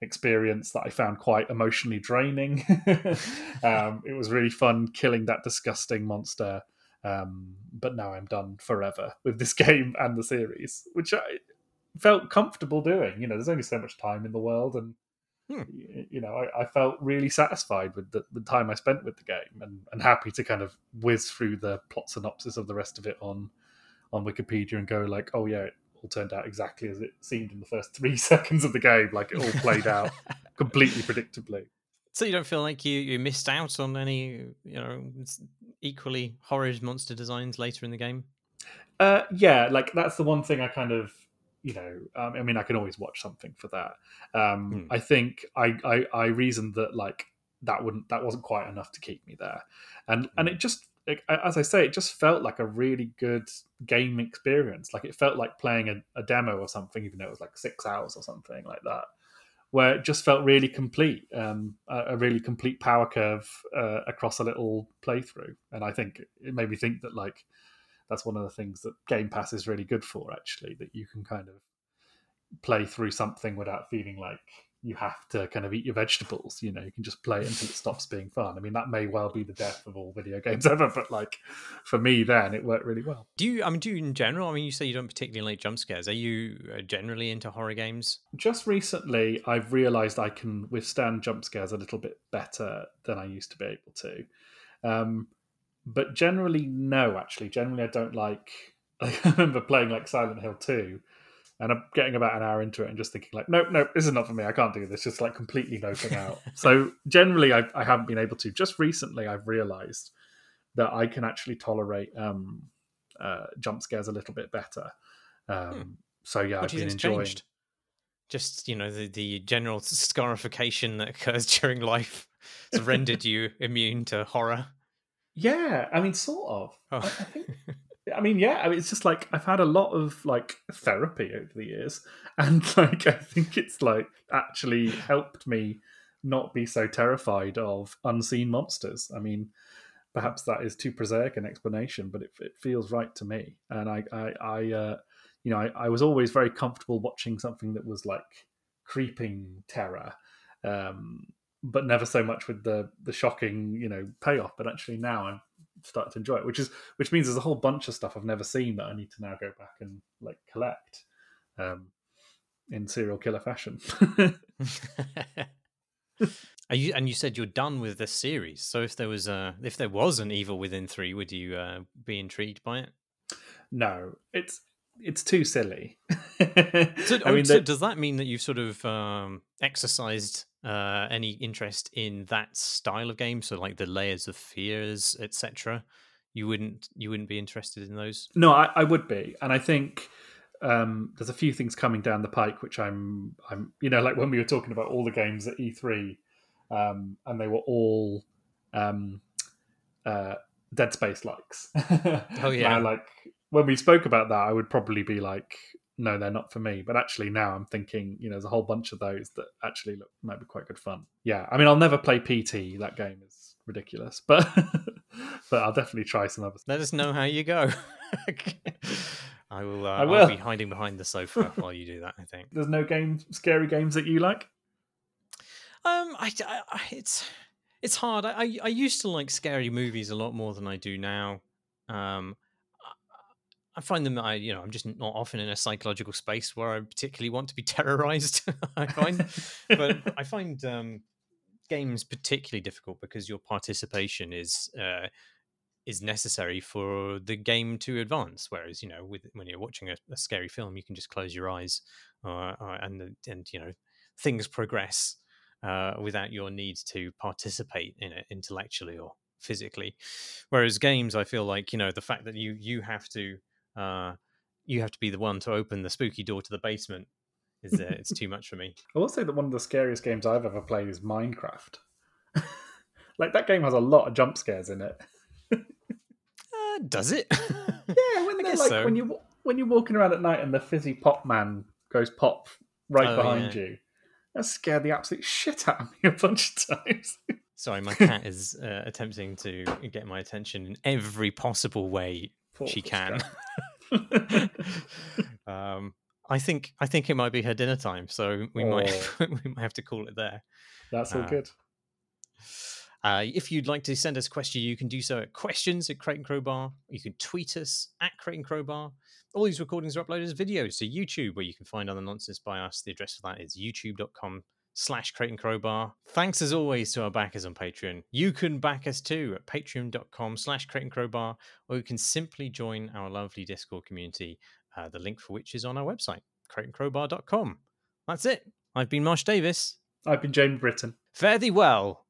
experience that I found quite emotionally draining. um, it was really fun killing that disgusting monster. Um, but now I'm done forever with this game and the series, which I felt comfortable doing. You know, there's only so much time in the world, and hmm. you know, I, I, felt really satisfied with the, the, time I spent with the game, and, and happy to kind of whiz through the plot synopsis of the rest of it on on Wikipedia and go like, oh yeah, it all turned out exactly as it seemed in the first three seconds of the game. Like it all played out completely predictably. So you don't feel like you, you missed out on any, you know, equally horrid monster designs later in the game? Uh, yeah, like that's the one thing I kind of, you know, um, I mean, I can always watch something for that. Um, hmm. I think I, I I reasoned that like that wouldn't that wasn't quite enough to keep me there, and hmm. and it just like, as I say, it just felt like a really good game experience. Like it felt like playing a, a, demo or something, even though it was like six hours or something like that, where it just felt really complete, um, a, a, really complete power curve uh, across a little playthrough. And I think it made me think that like that's one of the things that Game Pass is really good for, actually, that you can kind of play through something without feeling like you have to kind of eat your vegetables. You know, you can just play it until it stops being fun. I mean, that may well be the death of all video games ever, but like for me, then it worked really well. Do you? I mean, do you in general? I mean, you say you don't particularly like jump scares. Are you uh, generally into horror games? Just recently, I've realised I can withstand jump scares a little bit better than I used to be able to. Um, but generally, no. Actually, generally, I don't like. I remember playing like Silent Hill two and I'm getting about an hour into it and just thinking like, nope, nope, this is not for me. I can't do this. Just like completely noping out. so generally, I, I, haven't been able to. Just recently, I've realised that I can actually tolerate um, uh, jump scares a little bit better. Um, hmm. So yeah, what I've been enjoying. Changed? Just you know the the general scarification that occurs during life has rendered you immune to horror. Yeah, I mean, sort of. Oh. I, I think I mean, yeah, I mean, it's just like I've had a lot of like therapy over the years, and like I think it's like actually helped me not be so terrified of unseen monsters. I mean, perhaps that is too prosaic an explanation, but it, it feels right to me. And I, I, I uh, you know, I, I, was always very comfortable watching something that was like creeping terror, um, but never so much with the the shocking, you know, payoff. But actually, now I'm starting to enjoy it, which is which means there's a whole bunch of stuff I've never seen that I need to now go back and like collect um, in serial killer fashion. Are you and you said you're done with this series. So if there was a if there was an Evil Within three, would you uh, be intrigued by it? No, it's it's too silly. so, I oh, mean, so does that mean that you've sort of um, exercised uh, any interest in that style of game? So like the layers of fears, etc. You wouldn't you wouldn't be interested in those? No, I, I would be, and I think um, there's a few things coming down the pike which I'm I'm you know like when we were talking about all the games at E3, um, and they were all um, uh, Dead Space likes. oh yeah, now, like when we spoke about that, I would probably be like, no, they're not for me. But actually, now I'm thinking, you know, there's a whole bunch of those that actually look might be quite good fun. Yeah, I mean, I'll never play PT. That game is ridiculous, but but I'll definitely try some other. Stuff. Let us know how you go. I will. Uh, I will I'll be hiding behind the sofa while you do that. I think there's no game, scary games that you like. Um, I, I it's it's hard. I, I used to like scary movies a lot more than I do now. Um, I find them I you know I'm just not often in a psychological space where I particularly want to be terrorized. I find, but I find um, games particularly difficult because your participation is uh, is necessary for the game to advance. Whereas you know with when you're watching a, a scary film, you can just close your eyes uh, uh and and you know things progress uh, without your need to participate in it intellectually or physically. Whereas games, I feel like you know the fact that you you have to uh, you have to be the one to open the spooky door to the basement. Is uh, it's too much for me. I will say that one of the scariest games I've ever played is Minecraft. like that game has a lot of jump scares in it. uh, does it? yeah, when they're like so. when you when you're walking around at night and the fizzy pop man goes pop right oh, behind yeah. you. That scared the absolute shit out of me a bunch of times. Sorry, my cat is uh, attempting to get my attention in every possible way Poor she can. Um, I think I think it might be her dinner time, so we might Oh. we might have to call it there. That's all Uh, good. Uh, if you'd like to send us a question, you can do so at questions at Crate and Crowbar. You can tweet us at Crate and Crowbar. All these recordings are uploaded as videos to YouTube, where you can find other nonsense by us. The address for that is youtube.com slash Crate and Crowbar. Thanks as always to our backers on Patreon. You can back us too at patreon.com slash Crate and Crowbar, or you can simply join our lovely Discord community, uh, the link for which is on our website, crateandcrowbar.com. That's it. I've been Marsh Davies. I've been Jamie Britton. Fare thee well.